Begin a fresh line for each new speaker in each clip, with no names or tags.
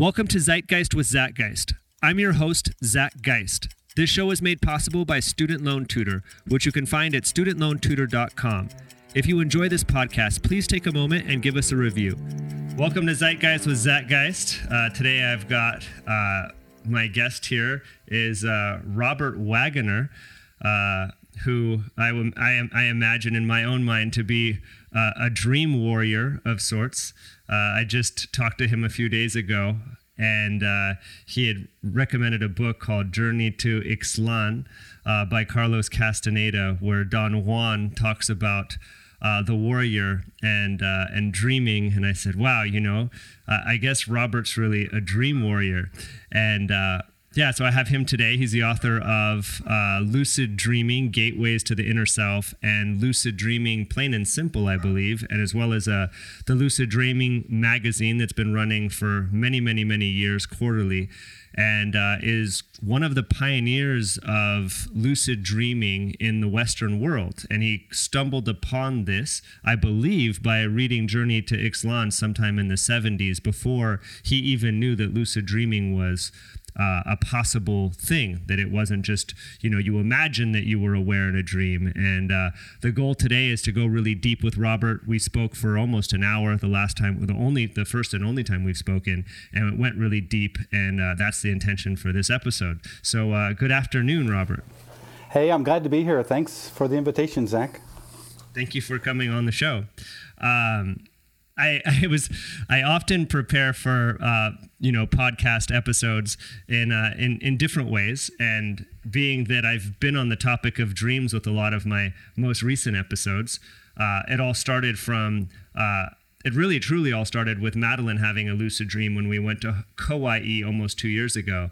Welcome to Zeitgeist with Zach Geist. I'm your host, Zach Geist. This show is made possible by Student Loan Tutor, which you can find at studentloantutor.com. If you enjoy this podcast, please take a moment and give us a review. Welcome to Zeitgeist with Zach Geist. Uh, today I've got uh, my guest here is uh, Robert Waggoner, uh, who I, am, I imagine in my own mind to be uh, a dream warrior of sorts. Uh, I just talked to him a few days ago, and uh, he had recommended a book called Journey to Ixtlan uh, by Carlos Castaneda, where Don Juan talks about uh, the warrior and uh, and dreaming. And I said, "Wow, you know, I guess Robert's really a dream warrior." And yeah, so I have him today. He's the author of uh, Lucid Dreaming Gateways to the Inner Self and Lucid Dreaming Plain and Simple, I believe, and as well as uh, the Lucid Dreaming magazine that's been running for many, many, many years quarterly and uh, is one of the pioneers of lucid dreaming in the Western world. And he stumbled upon this, I believe, by a reading Journey to Ixtlan sometime in the 70s before he even knew that lucid dreaming was uh, a possible thing that it wasn't just you know you imagine that you were aware in a dream. And uh, the goal today is to go really deep with robert. We spoke for almost an hour the last time the only the first and only time we've spoken and it went really deep and uh, that's the intention for this episode. So uh, good afternoon robert.
Hey i'm glad to be here. Thanks for the invitation zach.
Thank you for coming on the show. Um, I, I was I often prepare for uh, you know podcast episodes in uh, in in different ways, and being that I've been on the topic of dreams with a lot of my most recent episodes, uh, it all started from. Uh, it really truly all started with Madeline having a lucid dream when we went to Kauai almost two years ago,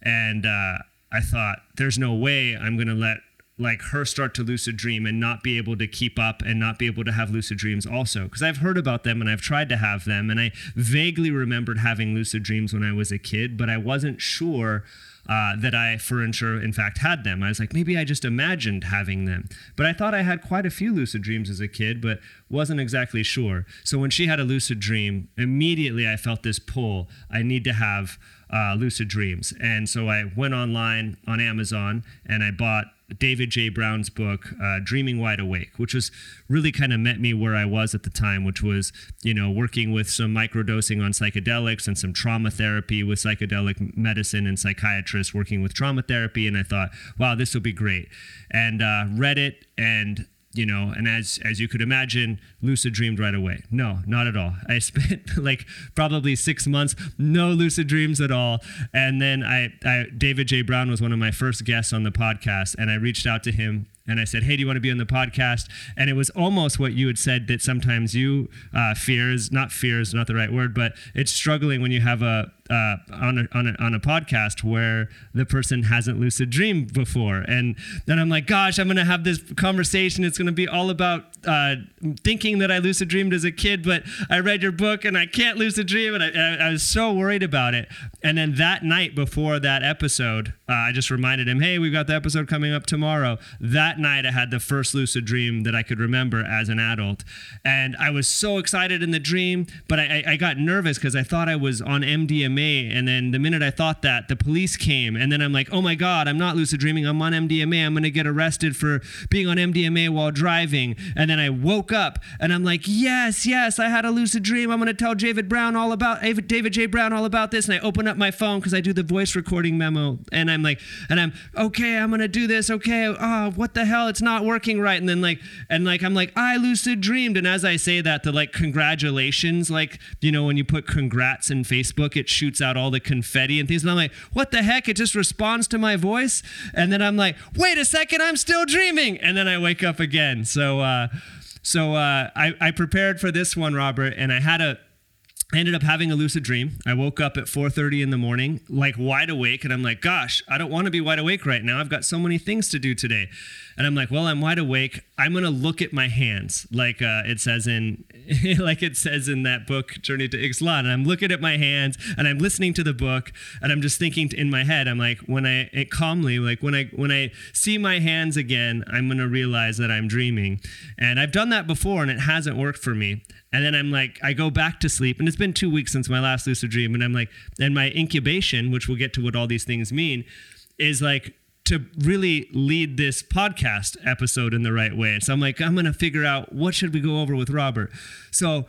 and uh, I thought, "There's no way I'm going to let like her start to lucid dream and not be able to keep up and not be able to have lucid dreams also. Because I've heard about them and I've tried to have them and I vaguely remembered having lucid dreams when I was a kid but I wasn't sure uh, that I for sure in fact had them. I was like maybe I just imagined having them. But I thought I had quite a few lucid dreams as a kid but wasn't exactly sure. So when she had a lucid dream immediately I felt this pull. I need to have uh, lucid dreams. And so I went online on Amazon and I bought David Jay Brown's book, uh, Dreaming Wide Awake, which was really kind of met me where I was at the time, which was, you know, working with some microdosing on psychedelics and some trauma therapy with psychedelic medicine and psychiatrists working with trauma therapy. And I thought, wow, this will be great. And uh, read it and you know and as as you could imagine lucid dreamed right away. No not at all. I spent like probably six months no lucid dreams at all. And then I, I david Jay Brown was one of my first guests on the podcast and i reached out to him and I said, "Hey, do you want to be on the podcast?" And it was almost what you had said that sometimes you uh, fears, not fears, not the right word, but it's struggling when you have a uh, on a, on a on a podcast where the person hasn't lucid dreamed before, and then I'm like, "Gosh, I'm gonna have this conversation. It's gonna be all about uh, thinking that I lucid dreamed as a kid, but I read your book and I can't lucid dream, and I, I, I was so worried about it." And then that night before that episode, uh, I just reminded him, "Hey, we've got the episode coming up tomorrow." That night I had the first lucid dream that I could remember as an adult. And I was so excited in the dream, but I, I got nervous because I thought I was on MDMA. And then the minute I thought that, the police came. And then I'm like, oh my God, I'm not lucid dreaming. I'm on MDMA. I'm going to get arrested for being on MDMA while driving. And then I woke up and I'm like, yes, yes, I had a lucid dream. I'm going to tell David Brown all about, David Jay Brown all about this. And I open up my phone because I do the voice recording memo. And I'm like, and I'm, okay, I'm going to do this. Okay. Oh, what the hell it's not working right and then like and like i'm like i lucid dreamed and as i say that the like congratulations like you know when you put congrats in facebook it shoots out all the confetti and things and i'm like what the heck it just responds to my voice and then i'm like wait a second i'm still dreaming and then i wake up again so uh so uh, I, I prepared for this one, Robert, and I had a I ended up having a lucid dream. I woke up at 4:30 in the morning, like wide awake, and I'm like, "Gosh, I don't want to be wide awake right now. I've got so many things to do today." And I'm like, "Well, I'm wide awake. I'm gonna look at my hands, like uh, it says in, like it says in that book, Journey to Ixtlan." And I'm looking at my hands, and I'm listening to the book, and I'm just thinking in my head, I'm like, when I it calmly, like when I when I see my hands again, I'm gonna realize that I'm dreaming. And I've done that before, and it hasn't worked for me. And then I'm like, I go back to sleep, and it's been two weeks since my last lucid dream, and I'm like, and my incubation, which we'll get to what all these things mean, is like to really lead this podcast episode in the right way. And So I'm like, I'm gonna figure out what should we go over with Robert. So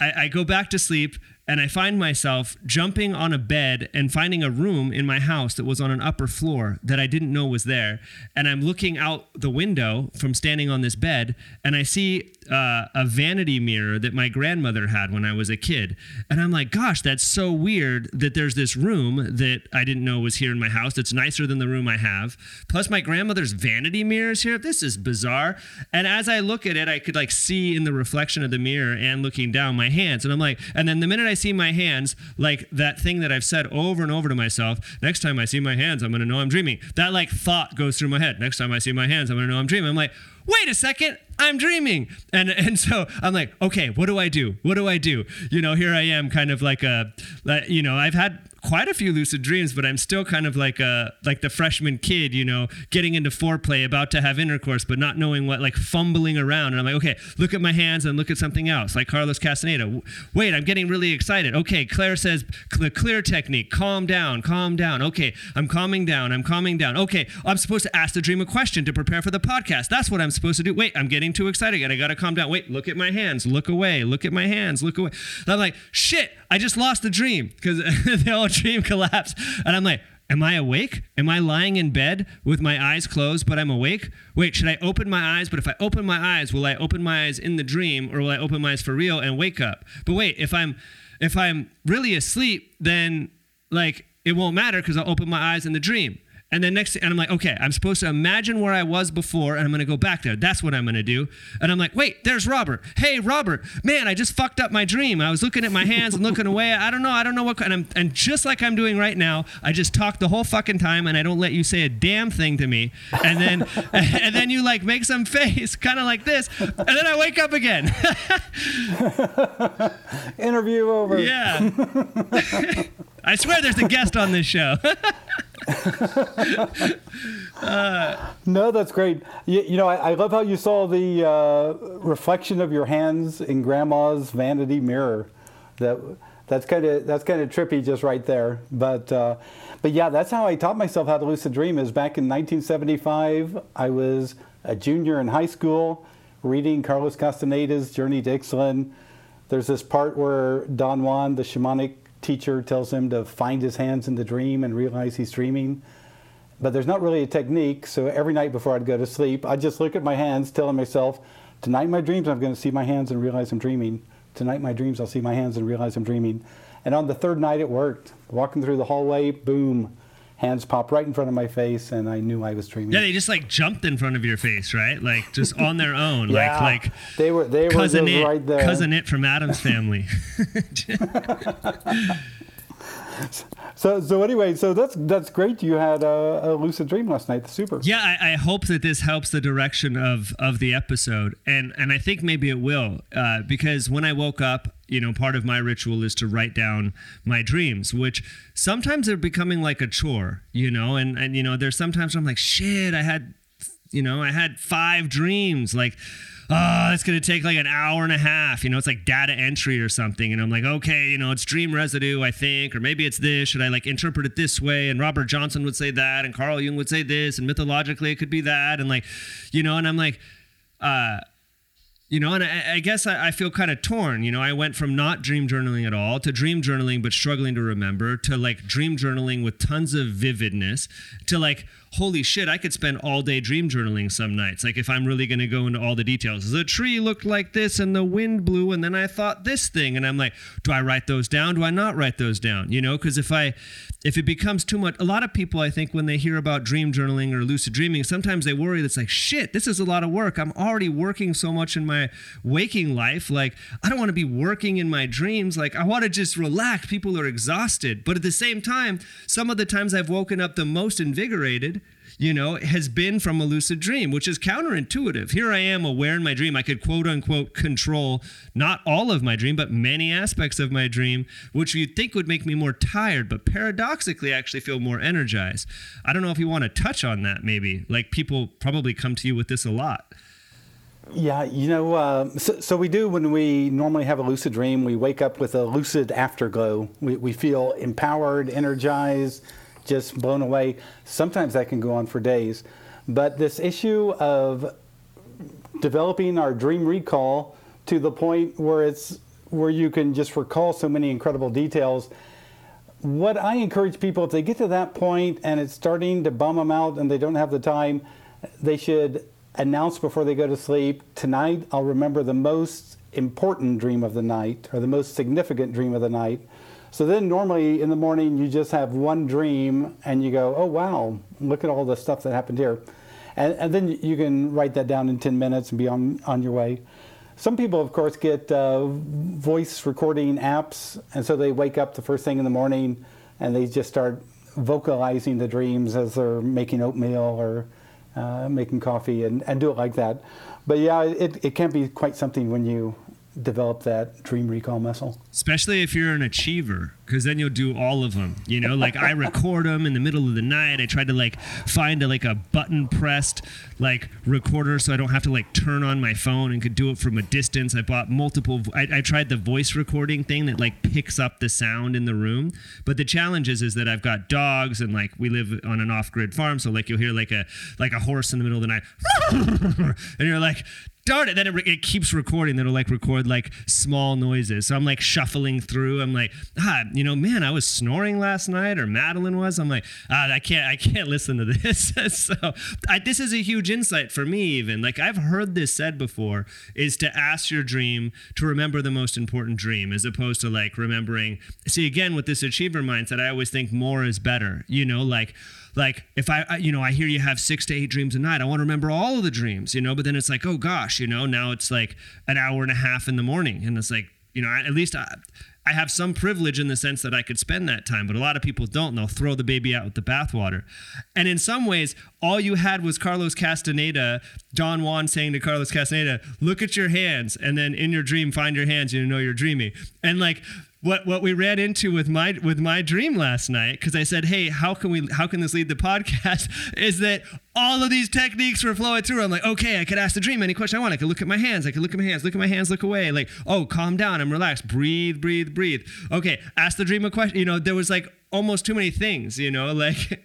I, I go back to sleep and I find myself jumping on a bed and finding a room in my house that was on an upper floor that I didn't know was there. And I'm looking out the window from standing on this bed, and I see uh, a vanity mirror that my grandmother had when I was a kid. And I'm like, gosh, that's so weird that there's this room that I didn't know was here in my house that's nicer than the room I have. Plus, my grandmother's vanity mirrors here. This is bizarre. And as I look at it, I could like see in the reflection of the mirror and looking down my hands. And I'm like, and then the minute I see my hands, like that thing that I've said over and over to myself, next time I see my hands, I'm to know I'm dreaming. That like thought goes through my head. Next time I see my hands, I'm to know I'm dreaming. I'm like, wait a second, I'm dreaming. And and so I'm like, okay, what do I do? What do I do? You know, here I am kind of like a you know, I've had quite a few lucid dreams, but I'm still kind of like a like the freshman kid, you know, getting into foreplay, about to have intercourse, but not knowing what, like fumbling around. And I'm like, okay, look at my hands and look at something else, like Carlos Castaneda. Wait, I'm getting really excited. Okay, Claire says the clear technique, calm down, calm down. Okay, I'm calming down, I'm calming down. Okay, I'm supposed to ask the dream a question to prepare for the podcast. That's what I'm supposed to do. Wait, I'm getting too excited. Again. I gotta calm down. Wait, look at my hands, look away, look at my hands, look away. And I'm like, shit, I just lost the dream because the whole dream collapsed. And I'm like, Am I awake? Am I lying in bed with my eyes closed, but I'm awake? Wait, should I open my eyes? But if I open my eyes, will I open my eyes in the dream or will I open my eyes for real and wake up? But wait, if I'm if I'm really asleep, then like it won't matter because I'll open my eyes in the dream. And then next, and I'm like, okay, I'm supposed to imagine where I was before, and I'm gonna go back there. That's what I'm gonna do. And I'm like, wait, there's Robert. Hey, Robert, man, I just fucked up my dream. I was looking at my hands and looking away. I don't know, I don't know what. And I'm, and just like I'm doing right now, I just talk the whole fucking time, and I don't let you say a damn thing to me. And then, and then you like make some face, kind of like this, and then I wake up again.
Interview over.
Yeah. I swear, there's a guest on this show.
no, that's great. You, you know, I, I, love how you saw the uh, reflection of your hands in Grandma's vanity mirror. That that's kind of that's kind of trippy, just right there. But uh, but yeah, that's how I taught myself how to lucid dream. Is back in 1975. I was a junior in high school, reading Carlos Castaneda's Journey to Ixtlan. There's this part where Don Juan, the shamanic teacher tells him to find his hands in the dream and realize he's dreaming. But there's not really a technique, so every night before I'd go to sleep, I'd just look at my hands, telling myself, Tonight, my dreams, I'm going to see my hands and realize I'm dreaming. Tonight, my dreams, I'll see my hands and realize I'm dreaming. And on the third night, it worked. Walking through the hallway, boom, hands popped right in front of my face, and I knew I was dreaming.
Yeah, they just like jumped in front of your face, right? Like just on their own,
yeah,
like like
they were they
cousin
were
it,
right there.
cousin it from Addams Family.
So, so anyway, so that's that's great. You had a, a lucid dream last night. super.
Yeah, I, I, hope that this helps the direction of of the episode, and and I think maybe it will, uh, because when I woke up, you know, part of my ritual is to write down my dreams, which sometimes they're becoming like a chore, you know, and and you know, there's sometimes I'm like, shit, I had, you know, I had five dreams, like oh, it's to take like an hour and a half. You know, it's like data entry or something. And I'm like, okay, you know, it's dream residue, I think, or maybe it's this. Should I like interpret it this way? And Robert Johnson would say that, and Carl Jung would say this, and mythologically it could be that. And like, you know, and I'm like, uh, you know, and I, I guess I, I feel kind of torn. You know, I went from not dream journaling at all to dream journaling but struggling to remember to like dream journaling with tons of vividness to like holy shit, I could spend all day dream journaling some nights. Like if I'm really going to go into all the details. The tree looked like this and the wind blew and then I thought this thing and I'm like, do I write those down? Do I not write those down? You know, cuz if I if it becomes too much a lot of people I think when they hear about dream journaling or lucid dreaming, sometimes they worry that's like, shit, this is a lot of work. I'm already working so much in my waking life. Like I don't want to be working in my dreams. Like I want to just relax. People are exhausted. But at the same time, some of the times I've woken up the most invigorated you know, has been from a lucid dream, which is counterintuitive. Here I am aware in my dream. I could quote unquote control not all of my dream, but many aspects of my dream, which you'd think would make me more tired, but paradoxically, I actually feel more energized. I don't know if you want to touch on that maybe. Like people probably come to you with this a lot.
Yeah, you know, uh, so, so, we do when we normally have a lucid dream, we wake up with a lucid afterglow. We, we feel empowered, energized, just blown away. Sometimes that can go on for days. But this issue of developing our dream recall to the point where it's where you can just recall so many incredible details. What I encourage people, if they get to that point and it's starting to bum them out and they don't have the time, they should announce before they go to sleep tonight I'll remember the most important dream of the night or the most significant dream of the night. So then normally in the morning you just have one dream and you go, oh wow, look at all the stuff that happened here. And, and then you can write that down in 10 minutes and be on, on your way. Some people, of course, get uh, voice recording apps, and so they wake up the first thing in the morning and they just start vocalizing the dreams as they're making oatmeal or uh, making coffee and, and do it like that. But yeah, it, it can be quite something when you develop that dream recall muscle.
Especially if you're an achiever, because then you'll do all of them. You know, like I record them in the middle of the night. I tried to like find a, like a button pressed like recorder so I don't have to like turn on my phone and could do it from a distance. I bought multiple. I, I tried the voice recording thing that like picks up the sound in the room. But the challenge is is that I've got dogs and like we live on an off grid farm, so like you'll hear like a like a horse in the middle of the night, and you're like, darn it then it, it, keeps recording then it'll like record like small noises so i'm like shuffling through i'm like ah you know man i was snoring last night or madeline was. I'm like ah, i can't i can't listen to this. So I, this is a huge insight for me even. Like i've heard this said before is to ask your dream to remember the most important dream as opposed to like remembering see again with this achiever mindset i always think more is better you know? Like like if I, you know, I hear you have six to eight dreams a night, I want to remember all of the dreams, you know, but then it's like, oh gosh, you know, now it's like an hour and a half in the morning. And it's like, you know, at least I, I have some privilege in the sense that I could spend that time, but a lot of people don't. They'll throw the baby out with the bathwater. And in some ways, all you had was Carlos Castaneda, Don Juan saying to Carlos Castaneda, look at your hands. And then in your dream, find your hands, you know you're dreaming. And like, what what we ran into with my with my dream last night because I said, "Hey, how can we how can this lead the podcast?" Is that all of these techniques were flowing through. I'm like, okay, I could ask the dream any question I want. I could look at my hands. I could look at my hands. Look at my hands. Look away. Like, oh, calm down. I'm relaxed. Breathe, breathe, breathe. Okay, ask the dream a question. You know, there was like almost too many things. You know, like.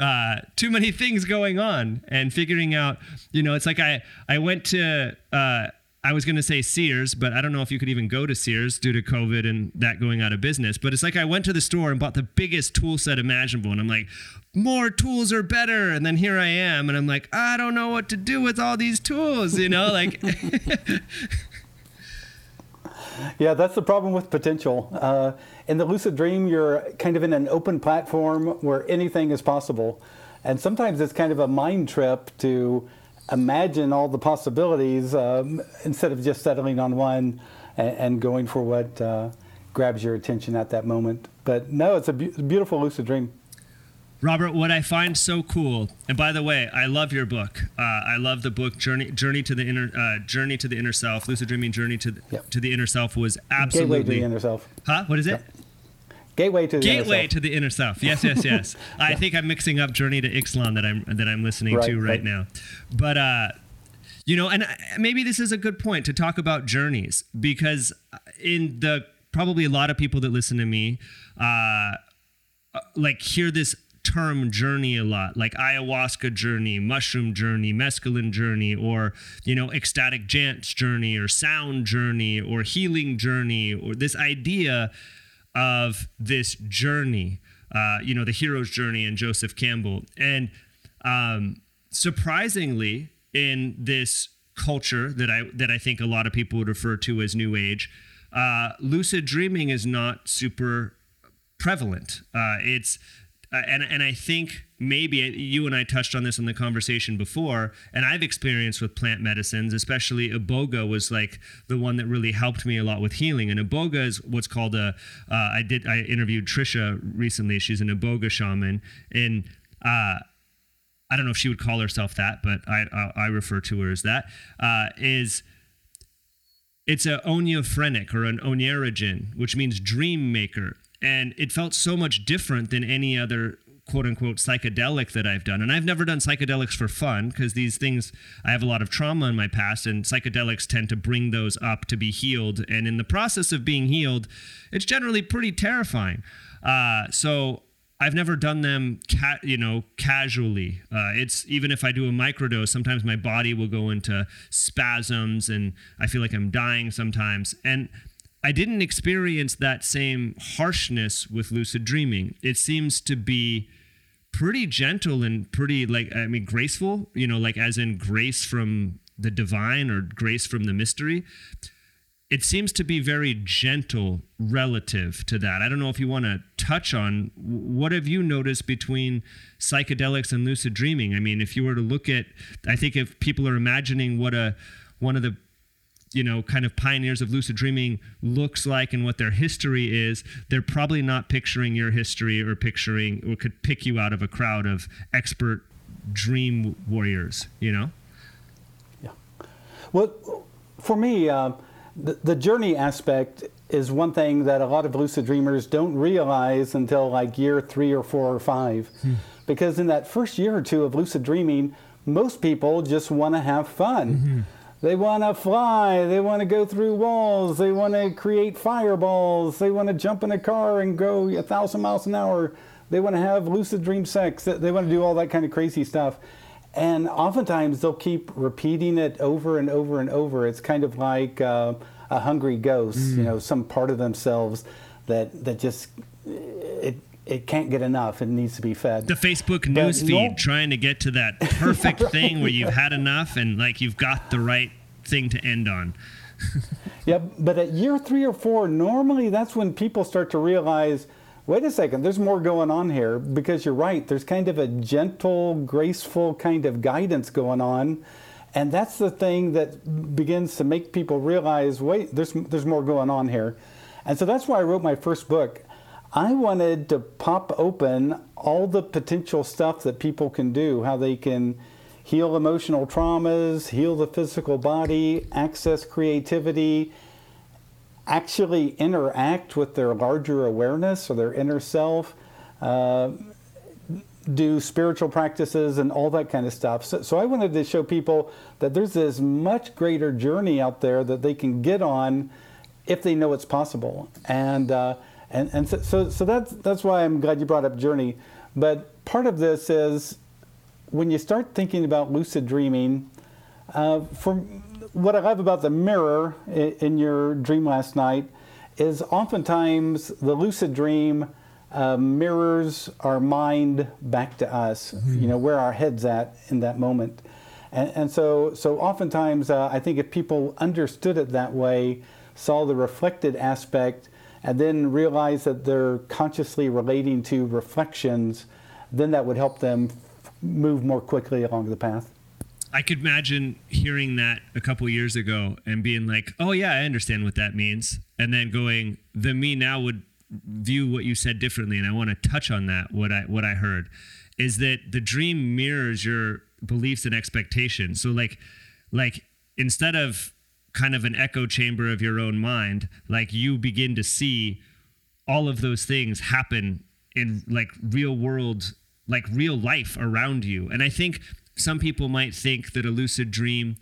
Uh, too many things going on and figuring out you know it's like i i went to uh, I was going to say Sears, but I don't know if you could even go to Sears due to COVID and that going out of business. But it's like I went to the store and bought the biggest tool set imaginable. And I'm like, more tools are better. And then here I am. And I'm like, I don't know what to do with all these tools, you know? Like,
yeah, that's the problem with potential. Uh, in the lucid dream, you're kind of in an open platform where anything is possible. And sometimes it's kind of a mind trip to imagine all the possibilities um, instead of just settling on one and, and going for what uh, grabs your attention at that moment. But no, it's a beautiful lucid dream.
Robert, what I find so cool, and by the way, I love your book. Uh, I love the book Journey Journey to the Inner uh, Journey to the Inner Self. Lucid Dreaming Journey to the, yep. to the Inner Self was absolutely
Gateway to the Inner Self.
Huh? What is it? Yep.
Gateway to the
Gateway to the inner self. Yes, yes, yes. yeah. I think I'm mixing up Journey to Ixtlan that I'm that I'm listening right, to right, right, now. But uh, you know, and maybe this is a good point to talk about journeys because in the probably a lot of people that listen to me, uh, like hear this term journey a lot, like ayahuasca journey, mushroom journey, mescaline journey, or you know, ecstatic dance journey, or sound journey, or healing journey, or this idea of this journey, uh, you know, the hero's journey in Joseph Campbell. And um, surprisingly, in this culture that I that I think a lot of people would refer to as New Age, uh, lucid dreaming is not super prevalent. Uh, it's uh, and and I think maybe you and I touched on this in the conversation before, and I've experienced with plant medicines, especially iboga was like the one that really helped me a lot with healing. And iboga is what's called a. Uh, I did I interviewed Trisha recently. She's an iboga shaman, and uh, I don't know if she would call herself that, but I I, I refer to her as that. Uh, is it's a oneirophrenic or an oneirogen, which means dream maker and it felt so much different than any other quote unquote psychedelic that I've done. And I've never done psychedelics for fun because these things, I have a lot of trauma in my past, and psychedelics tend to bring those up to be healed. And in the process of being healed, it's generally pretty terrifying. Uh, so I've never done them, ca- you know, casually. Uh, it's even if I do a microdose, sometimes my body will go into spasms, and I feel like I'm dying sometimes. And I didn't experience that same harshness with lucid dreaming. It seems to be pretty gentle and pretty like I mean graceful, you know, like as in grace from the divine or grace from the mystery it seems to be very gentle relative to that. I don't know if you want to touch on what have you noticed between psychedelics and lucid dreaming? I mean, if you were to look at, I think if people are imagining what a one of the you know kind of pioneers of lucid dreaming looks like and what their history is they're probably not picturing your history or picturing or could pick you out of a crowd of expert dream warriors you know
yeah well for me uh, the, the journey aspect is one thing that a lot of lucid dreamers don't realize until like year three or four or five. Hmm. Because in that first year or two of lucid dreaming, most people just want to have fun. Mm-hmm. They want to fly, they want to go through walls, they want to create fireballs, they want to jump in a car and go a thousand miles an hour, they want to have lucid dream sex, they want to do all that kind of crazy stuff. And oftentimes they'll keep repeating it over and over and over. It's kind of like uh, a hungry ghost, mm. you know, some part of themselves that that just it it can't get enough. It needs to be fed.
The Facebook news feed no, trying to get to that perfect right. thing where you've had enough and like you've got the right thing to end on.
yeah, but at year three or four, normally that's when people start to realize wait a second, there's more going on here because you're right. There's kind of a gentle, graceful kind of guidance going on. And that's the thing that begins to make people realize, wait, there's, there's more going on here. And so that's why I wrote my first book. I wanted to pop open all the potential stuff that people can do, how they can heal emotional traumas, heal the physical body, access creativity, actually interact with their larger awareness or their inner self, uh, do spiritual practices and all that kind of stuff. So, so I wanted to show people that there's this much greater journey out there that they can get on if they know it's possible. And uh, and and so, so so that's that's why I'm glad you brought up journey. But part of this is when you start thinking about lucid dreaming. Uh, for what I love about the mirror in your dream last night is oftentimes the lucid dream uh, mirrors our mind back to us, mm-hmm. you know, where our head's at in that moment. And, and so, so oftentimes, uh, I think if people understood it that way, saw the reflected aspect, and then realize that they're consciously relating to reflections, then that would help them move more quickly along the path.
I could imagine hearing that a couple years ago and being like, "Oh yeah, I understand what that means," and then going, "The me now would view what you said differently." And I want to touch on that. What I what I heard is that the dream mirrors your beliefs and expectations. So like, like instead of kind of an echo chamber of your own mind, like you begin to see all of those things happen in like real world like real life around you. And I think some people might think that a lucid dream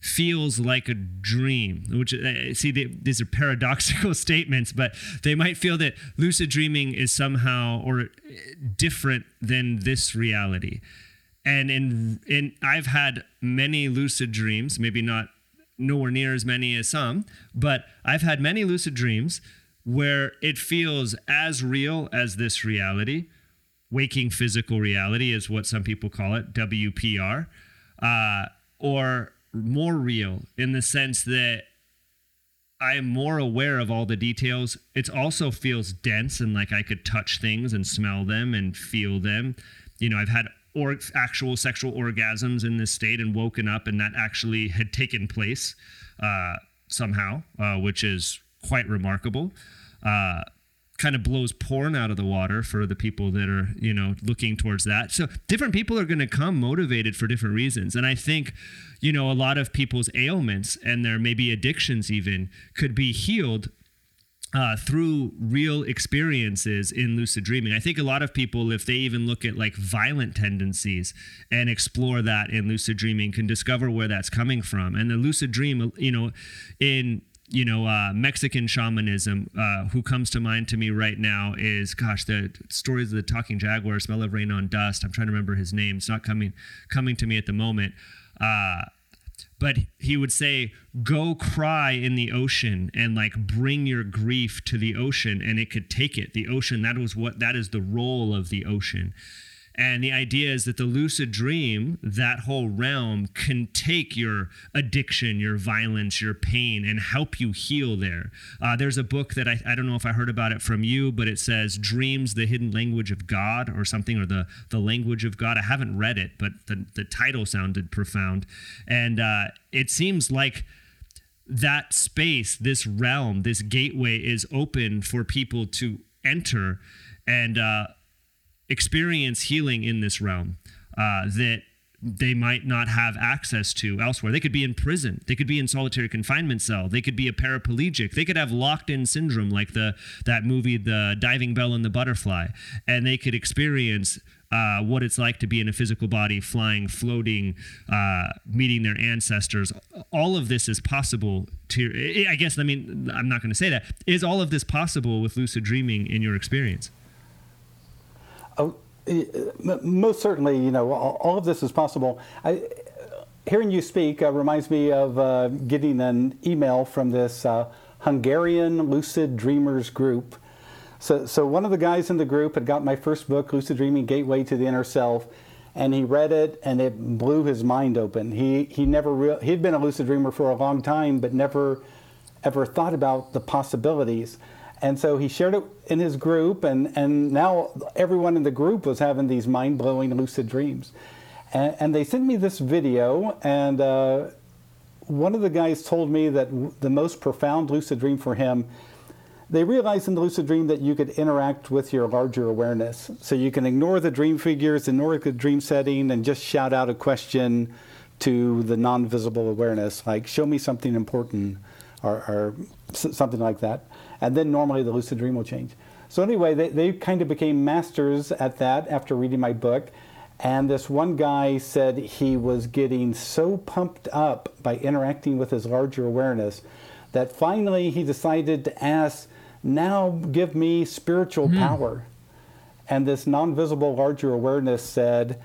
feels like a dream, which uh, see they, these are paradoxical statements, but they might feel that lucid dreaming is somehow or uh, different than this reality. And in in I've had many lucid dreams, maybe not nowhere near as many as some, but I've had many lucid dreams where it feels as real as this reality waking physical reality is what some people call it, WPR, uh, or more real in the sense that I am more aware of all the details. It also feels dense and like I could touch things and smell them and feel them. You know, I've had or actual sexual orgasms in this state and woken up and that actually had taken place uh, somehow, uh, which is quite remarkable. Uh, kind of blows porn out of the water for the people that are you know looking towards that so different people are going to come motivated for different reasons and i think you know a lot of people's ailments and their maybe addictions even could be healed uh, through real experiences in lucid dreaming. I think a lot of people, if they even look at like violent tendencies and explore that in lucid dreaming, can discover where that's coming from. And the lucid dream, you know, in you know, uh, Mexican shamanism, uh, who comes to mind to me right now is, gosh, the stories of the talking jaguar, smell of rain on dust. I'm trying to remember his name. It's not coming coming to me at the moment. But he would say go cry in the ocean and like bring your grief to the ocean. And it could take it. The ocean that was what that is the role of the ocean and the idea is that the lucid dream, that whole realm, can take your addiction, your violence, your pain, and help you heal there. Uh, there's a book that I, I don't know if I heard about it from you, but it says Dreams, the Hidden Language of God, or something, or the, the Language of God. I haven't read it, but the, the title sounded profound. And uh, it seems like that space, this realm, this gateway is open for people to enter. And, uh, experience healing in this realm uh, that they might not have access to elsewhere. They could be in prison. They could be in solitary confinement cell. They could be a paraplegic. They could have locked in syndrome like the that movie The Diving Bell and the Butterfly and they could experience uh, what it's like to be in a physical body, flying, floating, uh, meeting their ancestors. All of this is possible to, I guess, I mean, I'm not going to say that. Is all of this possible with lucid dreaming in your experience?
Oh, most certainly, you know, all of this is possible. I, hearing you speak uh, reminds me of uh, getting an email from this uh, Hungarian Lucid Dreamers group. So, so one of the guys in the group had got my first book, Lucid Dreaming Gateway to the Inner Self, and he read it and it blew his mind open. He, he never re- he'd been a lucid dreamer for a long time, but never ever thought about the possibilities. And so he shared it in his group, and, and now everyone in the group was having these mind blowing lucid dreams. And, and, they sent me this video, and uh, one of the guys told me that the most profound lucid dream for him, they realized in the lucid dream that you could interact with your larger awareness. So you can ignore the dream figures, ignore the dream setting, and just shout out a question to the non visible awareness, like, show me something important, or, or something like that and then normally the lucid dream will change. So anyway, they, they kind of became masters at that after reading my book. And this one guy said he was getting so pumped up by interacting with his larger awareness that finally he decided to ask, now give me spiritual mm. power. And this non visible larger awareness said,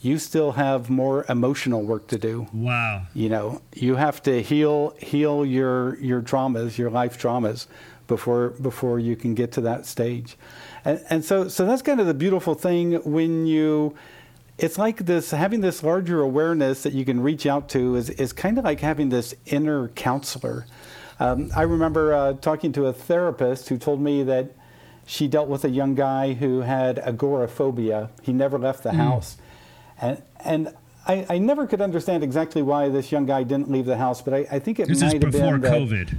you still have more emotional work to do.
Wow.
You know, you have to heal heal your your traumas, your life traumas before before you can get to that stage. And, and so so that's kind of the beautiful thing when you it's like this having this larger awareness that you can reach out to is, is kind of like having this inner counselor. Um, I remember uh, talking to a therapist who told me that she dealt with a young guy who had agoraphobia. He never left the mm. house. And, and I, I, never could understand exactly why this young guy didn't leave the house, but I, I think it
this
might have
been
that,
COVID.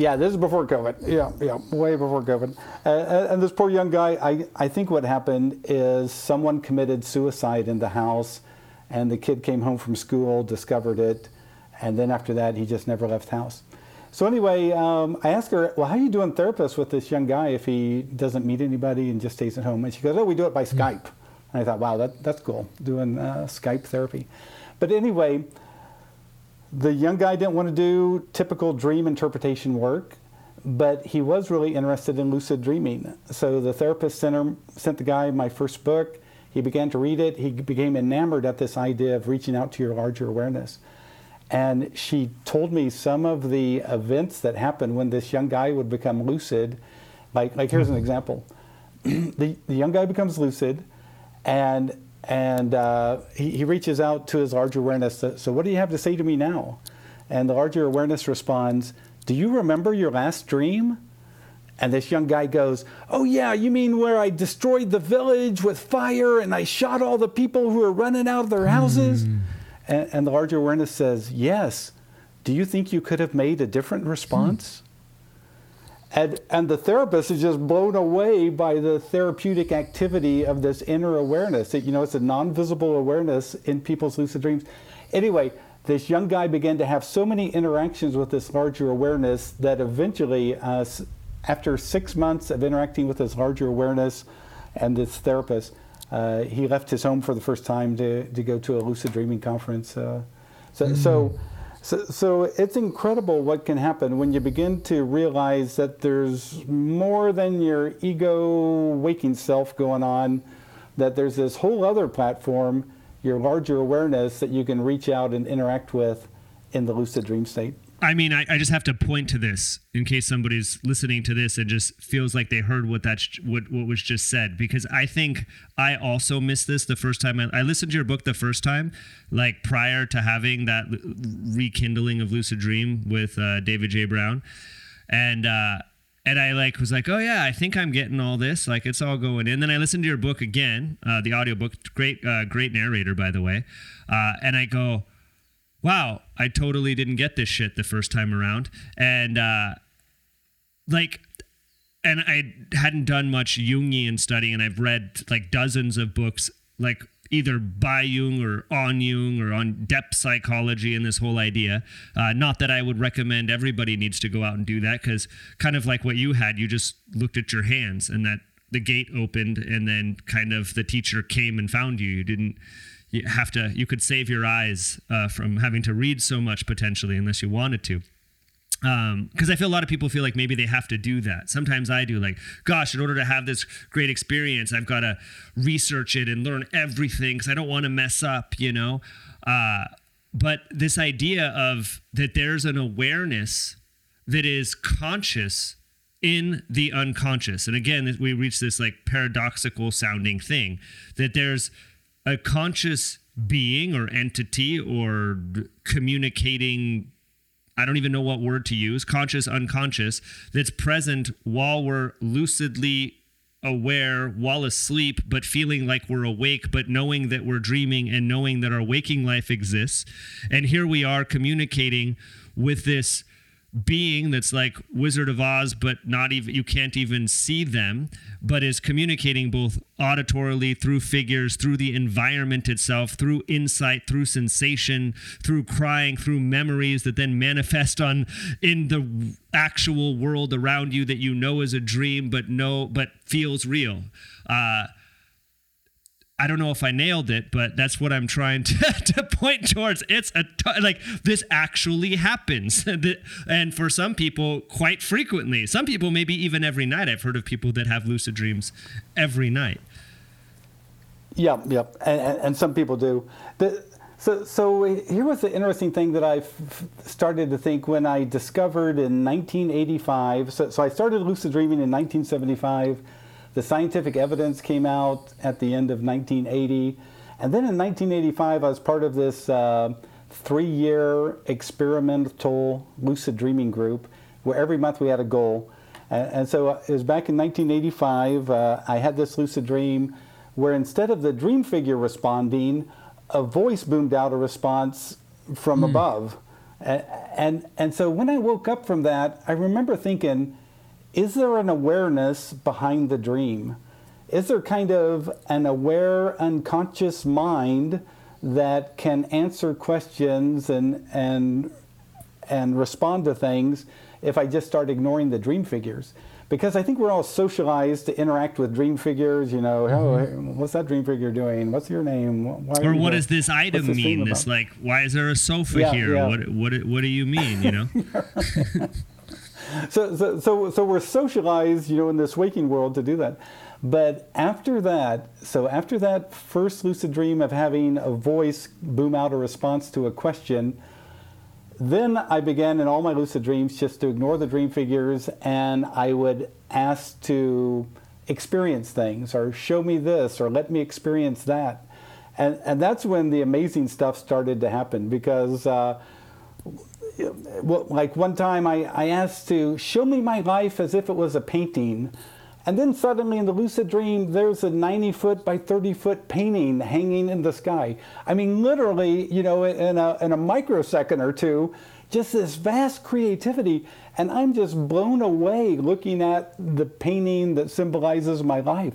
Yeah, this is before COVID. Yeah, yeah, way before COVID. Uh, and this poor young guy, I, I think what happened is someone committed suicide in the house, and the kid came home from school, discovered it, and then after that, he just never left house. So anyway, um, I asked her, well, how are you doing therapist with this young guy if he doesn't meet anybody and just stays at home? And she goes, oh, we do it by hmm. Skype. And I thought, wow, that, that's cool, doing uh, Skype therapy. But anyway, the young guy didn't want to do typical dream interpretation work, but he was really interested in lucid dreaming. So the therapist sent, sent the guy my first book. He began to read it. He became enamored at this idea of reaching out to your larger awareness. And she told me some of the events that happened when this young guy would become lucid. Like, like here's an example. the, the young guy becomes lucid, and and uh, he, he, reaches out to his larger awareness. So, so, what do you have to say to me now? And the larger awareness responds, Do you remember your last dream? And this young guy goes, Oh, yeah, you mean where I destroyed the village with fire and I shot all the people who were running out of their houses? Mm. And, and, the larger awareness says, Yes. Do you think you could have made a different response? And, and the therapist is just blown away by the therapeutic activity of this inner awareness. It, you know, it's a non visible awareness in people's lucid dreams. Anyway, this young guy began to have so many interactions with this larger awareness that eventually, uh, after six months of interacting with this larger awareness and this therapist, uh, he left his home for the first time to, to go to a lucid dreaming conference. Uh, so, mm. so, so, so it's incredible what can happen when you begin to realize that there's more than your ego waking self going on, that there's this whole other platform, your larger awareness that you can reach out and interact with in the lucid dream state.
I mean, I, I, just have to point to this in case somebody's listening to this and just feels like they heard what that what what was just said because I think I also missed this the first time I, I listened to your book the first time, like prior to having that rekindling of lucid dream with uh, David Jay Brown, and uh, and I like was like, oh yeah, I think I'm getting all this, like it's all going in. Then I listened to your book again, uh, the audiobook, great uh, great narrator by the way, uh, and I go wow, I totally didn't get this shit the first time around. And uh, like, and I hadn't done much Jungian study, and I've read like dozens of books, like either by Jung or on Jung or on depth psychology and this whole idea. Uh, not that I would recommend everybody needs to go out and do that, because kind of like what you had, you just looked at your hands and that the gate opened, and then kind of the teacher came and found you. You didn't you have to you could save your eyes uh, from having to read so much potentially unless you wanted to because um, I feel a lot of people feel like maybe they have to do that. Sometimes I do, like, gosh, in order to have this great experience, I've got to research it and learn everything because I don't want to mess up, you know. Uh, but this idea of that there's an awareness that is conscious in the unconscious, and again, we reach this like paradoxical sounding thing that there's a conscious being or entity or communicating I don't even know what word to use, conscious, unconscious, that's present while we're lucidly aware while asleep, but feeling like we're awake, but knowing that we're dreaming and knowing that our waking life exists. And here we are communicating with this being that's like Wizard of Oz, but not even you can't even see them, but is communicating both auditorily through figures, through the environment itself, through insight, through sensation, through crying, through memories that then manifest on in the actual world around you that you know is a dream, but no, but feels real. Uh, I don't know if I nailed it, but that's what I'm trying to, to point towards. It's a t- like this actually happens, and for some people, quite frequently. Some people, maybe even every night. I've heard of people that have lucid dreams every night.
Yep, yep, and, and, and some people do. The, so, so here was the interesting thing that I started to think when I discovered in 1985. So, so I started lucid dreaming in 1975 the scientific evidence came out at the end of 1980. And then in 1985, I was part of this uh, three year experimental lucid dreaming group where every month we had a goal. And, and so uh, it was back in 1985, uh, I had this lucid dream where instead of the dream figure responding, a voice boomed out a response from mm. above. And, and, and so when I woke up from that, I remember thinking, is there an awareness behind the dream? Is there kind of an aware, unconscious mind that can answer questions and and and respond to things if I just start ignoring the dream figures? Because I think we're all socialized to interact with dream figures. You know, mm-hmm. oh, what's that dream figure doing? What's your name?
Why or what does this item this mean? This like, why is there a sofa yeah, here? Yeah. What what what do you mean? You know.
so, so, so, we're socialized, you know, in this waking world to do that. But after that, so after that first lucid dream of having a voice boom out a response to a question, then I began in all my lucid dreams just to ignore the dream figures and I would ask to experience things or show me this or let me experience that. And, and that's when the amazing stuff started to happen because uh, like one time I, I asked to show me my life as if it was a painting. And then suddenly in the lucid dream, there's a 90 foot by 30 foot painting hanging in the sky. I mean, literally, you know, in a, in a microsecond or two, just this vast creativity. And I'm just blown away looking at the painting that symbolizes my life.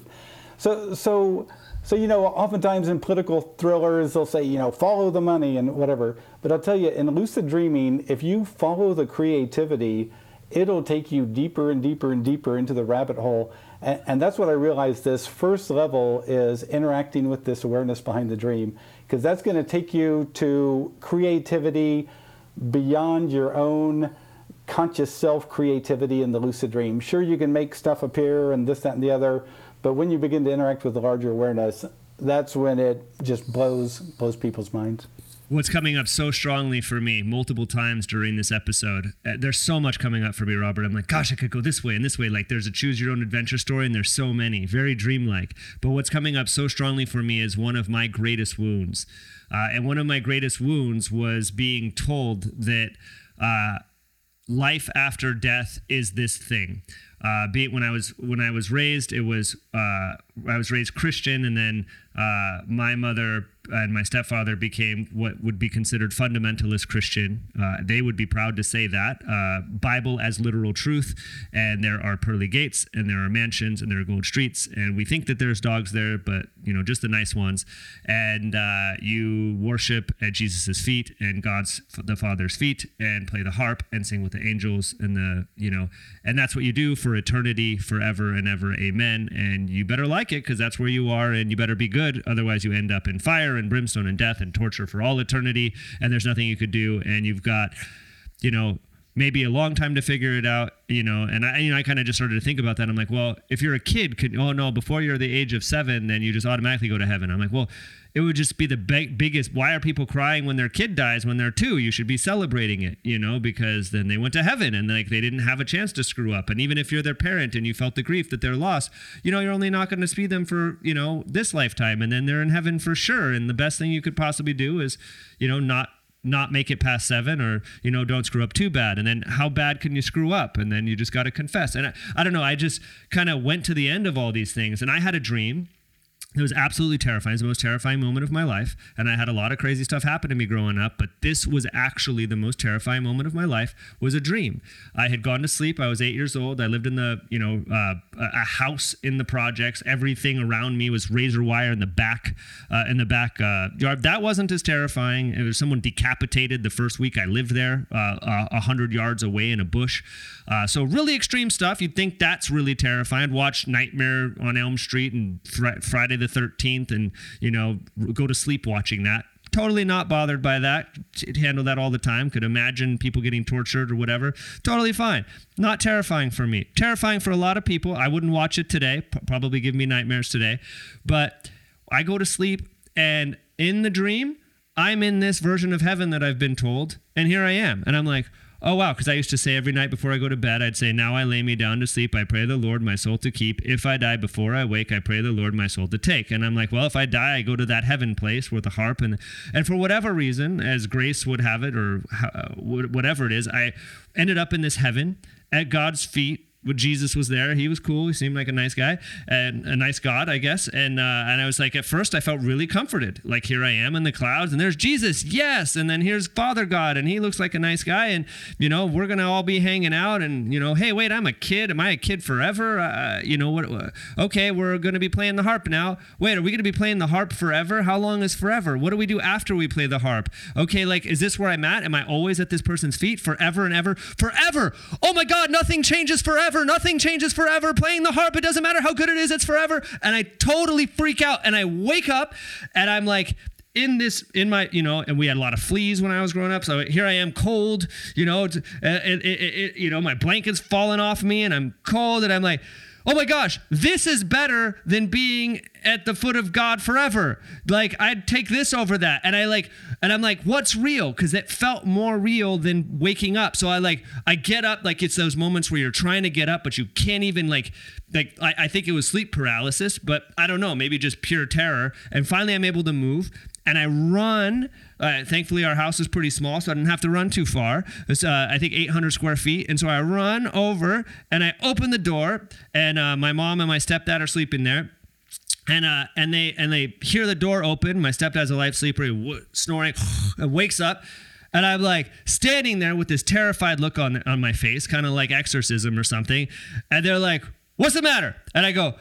So, so, So, you know, oftentimes in political thrillers, they'll say, you know, follow the money and whatever. But I'll tell you, in lucid dreaming, if you follow the creativity, it'll take you deeper and deeper and deeper into the rabbit hole. And, and that's what I realized this first level is interacting with this awareness behind the dream, because that's going to take you to creativity beyond your own conscious self creativity in the lucid dream. Sure, you can make stuff appear and this, that, and the other but when you begin to interact with the larger awareness, that's when it just blows blows people's minds.
What's coming up so strongly for me multiple times during this episode? Uh, there's so much coming up for me, Robert. I'm like, gosh, I could go this way and this way. Like, there's a choose your own adventure story, and there's so many, very dreamlike. But what's coming up so strongly for me is one of my greatest wounds. Uh, and one of my greatest wounds was being told that uh, life after death is this thing. Uh, be it when I was when I was raised, it was uh, I was raised Christian, and then uh, my mother and my stepfather became what would be considered fundamentalist Christian. Uh, they would be proud to say that uh, Bible as literal truth, and there are pearly gates, and there are mansions, and there are gold streets, and we think that there's dogs there, but you know just the nice ones. And uh, you worship at Jesus' feet and God's the Father's feet, and play the harp and sing with the angels, and the you know, and that's what you do for eternity, forever and ever. Amen. And you better like it because that's where you are, and you better be good. Otherwise, you end up in fire and brimstone and death and torture for all eternity. And there's nothing you could do. And you've got, you know, maybe a long time to figure it out, you know. And I, you know, I kind of just started to think about that. I'm like, well, if you're a kid, could oh no, before you're the age of seven, then you just automatically go to heaven. I'm like, well, it would just be the big, biggest. Why are people crying when their kid dies when they're two? You should be celebrating it, you know, because then they went to heaven and like they didn't have a chance to screw up. And even if you're their parent and you felt the grief that they're lost, you know, you're only not going to see them for you know this lifetime, and then they're in heaven for sure. And the best thing you could possibly do is, you know, not not make it past seven or you know don't screw up too bad. And then how bad can you screw up? And then you just got to confess. And I, I don't know i just kind of went to the end of all these things. And i had a dream it was absolutely terrifying. It was the most terrifying moment of my life. And I had a lot of crazy stuff happen to me growing up, but this was actually the most terrifying moment of my life was a dream. I had gone to sleep. I was eight years old. I lived in the, you know, uh, a house in the projects. Everything around me was razor wire in the back, uh, in the back uh, yard. That wasn't as terrifying. It was someone decapitated the first week I lived there, uh, a hundred yards away in a bush. Uh, so really extreme stuff. You'd think that's really terrifying. Watch Nightmare on Elm Street and Friday the the 13th and, you know, go to sleep watching that. Totally not bothered by that. Handle that all the time. Could imagine people getting tortured or whatever. Totally fine. Not terrifying for me. Terrifying for a lot of people. I wouldn't watch it today. Probably give me nightmares today. But I go to sleep and in the dream, I'm in this version of heaven that I've been told. And here I am. And I'm like, Oh, wow. Because I used to say every night before I go to bed, I'd say, Now I lay me down to sleep. I pray the Lord my soul to keep. If I die before I wake, I pray the Lord my soul to take. And I'm like, Well, if I die, I go to that heaven place with the harp. And, and for whatever reason, as grace would have it, or uh, whatever it is, I ended up in this heaven at God's feet Jesus was there. He was cool. He seemed like a nice guy and a nice God, I guess. And uh, and I was like, at first, I felt really comforted. Like here I am in the clouds, and there's Jesus, yes. And then here's Father God, and he looks like a nice guy. And you know, we're gonna all be hanging out. And you know, hey, wait, I'm a kid. Am I a kid forever? Uh, you know what? Uh, okay, we're gonna be playing the harp now. Wait, are we gonna be playing the harp forever? How long is forever? What do we do after we play the harp? Okay, like, is this where I'm at? Am I always at this person's feet forever and ever? Forever. Oh my God, nothing changes forever forever. Nothing changes forever. Playing the harp, it doesn't matter how good it is, it's forever. And I totally freak out and I wake up and I'm like, in this in my you know and we had a lot of fleas when i was growing up so here i am cold you know uh, it, it, it, you know my blanket's falling off me and i'm cold and i'm like oh my gosh, this is better than being at the foot of God forever. Like I'd take this over that. And I like, and I'm like, what's real? Cause it felt more real than waking up. So I like, I get up, like it's those moments where you're trying to get up, but you can't even like, like I, I think it was sleep paralysis, but I don't know, maybe just pure terror. And finally I'm able to move and I run. Uh, thankfully, our house is pretty small, so I didn't have to run too far. It's, uh, I think, 800 square feet. And so I run over and I open the door, and uh, my mom and my stepdad are sleeping there. And uh, and they and they hear the door open. My stepdad's a light sleeper, w- snoring, and wakes up. And I'm like standing there with this terrified look on on my face, kind of like exorcism or something. And they're like, "What's the matter?" And I go,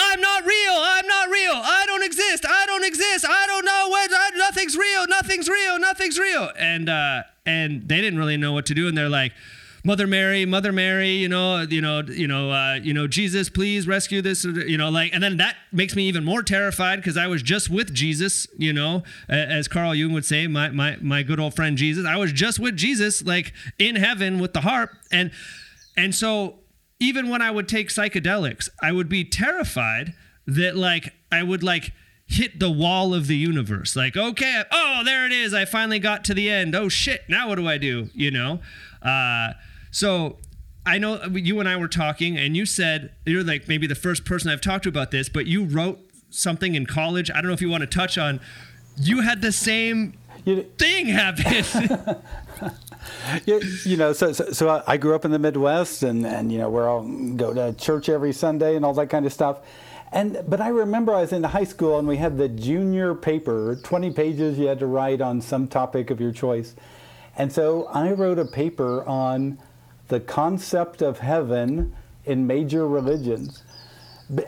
I'm not real. I'm not real. I don't exist. I don't exist. I don't know what. I, nothing's real. Nothing's real. Nothing's real. And uh, and they didn't really know what to do. And they're like, Mother Mary, Mother Mary, you know, you know, you know, uh, you know, Jesus, please rescue this, you know, like, and then that makes me even more terrified because I was just with Jesus, you know, as Carl Jung would say, my my my good old friend Jesus. I was just with Jesus, like in heaven with the harp, and and so even when I would take psychedelics, I would be terrified that like I would like hit the wall of the universe. Like, okay, oh, there it is. I finally got to the end. Oh shit, now what do I do? You know? Uh, so I know you and I were talking, and you said you're like maybe the first person I've talked to about this, but you wrote something in college. I don't know if you want to touch on. You had the same you, thing happen.
you, you, know, so, so, so I grew up in the Midwest, and and you know, we're all go to church every Sunday and all that kind of stuff. And but I remember I was in high school, and we had the junior paper, 20 pages you had to write on some topic of your choice. And so I wrote a paper on the concept of heaven in major religions.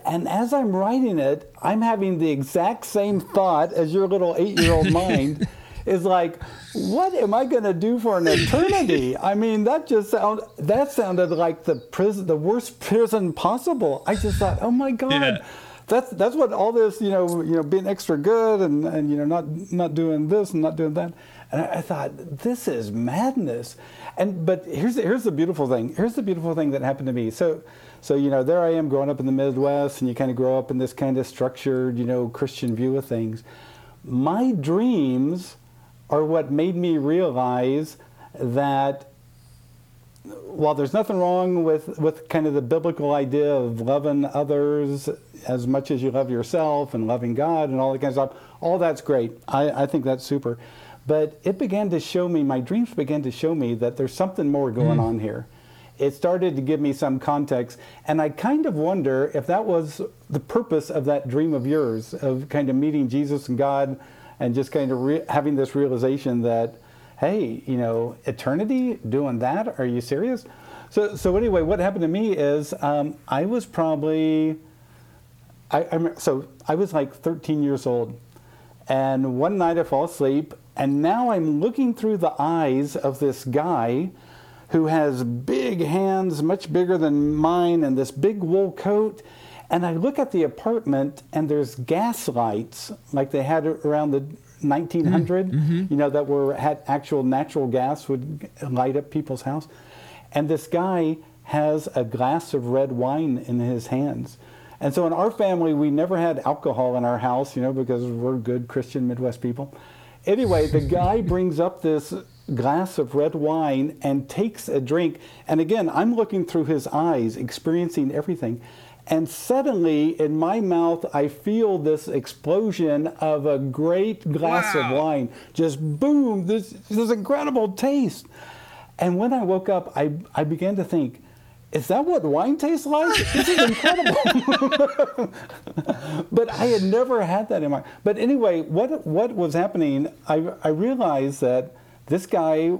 And as I'm writing it, I'm having the exact same thought as your little eight year old mind is like, what am I going to do for an eternity? I mean, that just sound that sounded like the prison, the worst prison possible. I just thought, oh my God. Yeah. That's, that's what all this, you know, you know, being extra good and, and you know, not not doing this and not doing that. And I, I thought, this is madness. And but here's the, here's the beautiful thing. Here's the beautiful thing that happened to me. So so you know there I am growing up in the Midwest, and you kind of grow up in this kind of structured you know Christian view of things. My dreams are what made me realize that while there's nothing wrong with, with kind of the biblical idea of loving others as much as you love yourself and loving God and all that kind of stuff, all that's great. I, I think that's super. But it began to show me, my dreams began to show me that there's something more going mm. on here. It started to give me some context. And I kind of wonder if that was the purpose of that dream of yours, of kind of meeting Jesus and God and just kind of having this realization that, hey, you know, eternity doing that? Are you serious? So, so anyway, what happened to me is um, I was probably, I, I, so I was like 13 years old. And one night I fall asleep and now I'm looking through the eyes of this guy who has big hands, much bigger than mine, and this big wool coat. And I look at the apartment, and there's gas lights like they had around the 1900, mm-hmm. mm-hmm. you know, that were had actual natural gas would light up people's house. And this guy has a glass of red wine in his hands. And so in our family, we never had alcohol in our house, you know, because we're good Christian Midwest people. Anyway, the guy brings up this glass of red wine and takes a drink. And again, I'm looking through his eyes, experiencing everything. And suddenly, in my mouth, I feel this explosion of a great glass wow. of wine. Just boom, this, this incredible taste. And when I woke up, I, I began to think, is that what wine tastes like? This is incredible. but I had never had that in my. But anyway, what what was happening? I I realized that this guy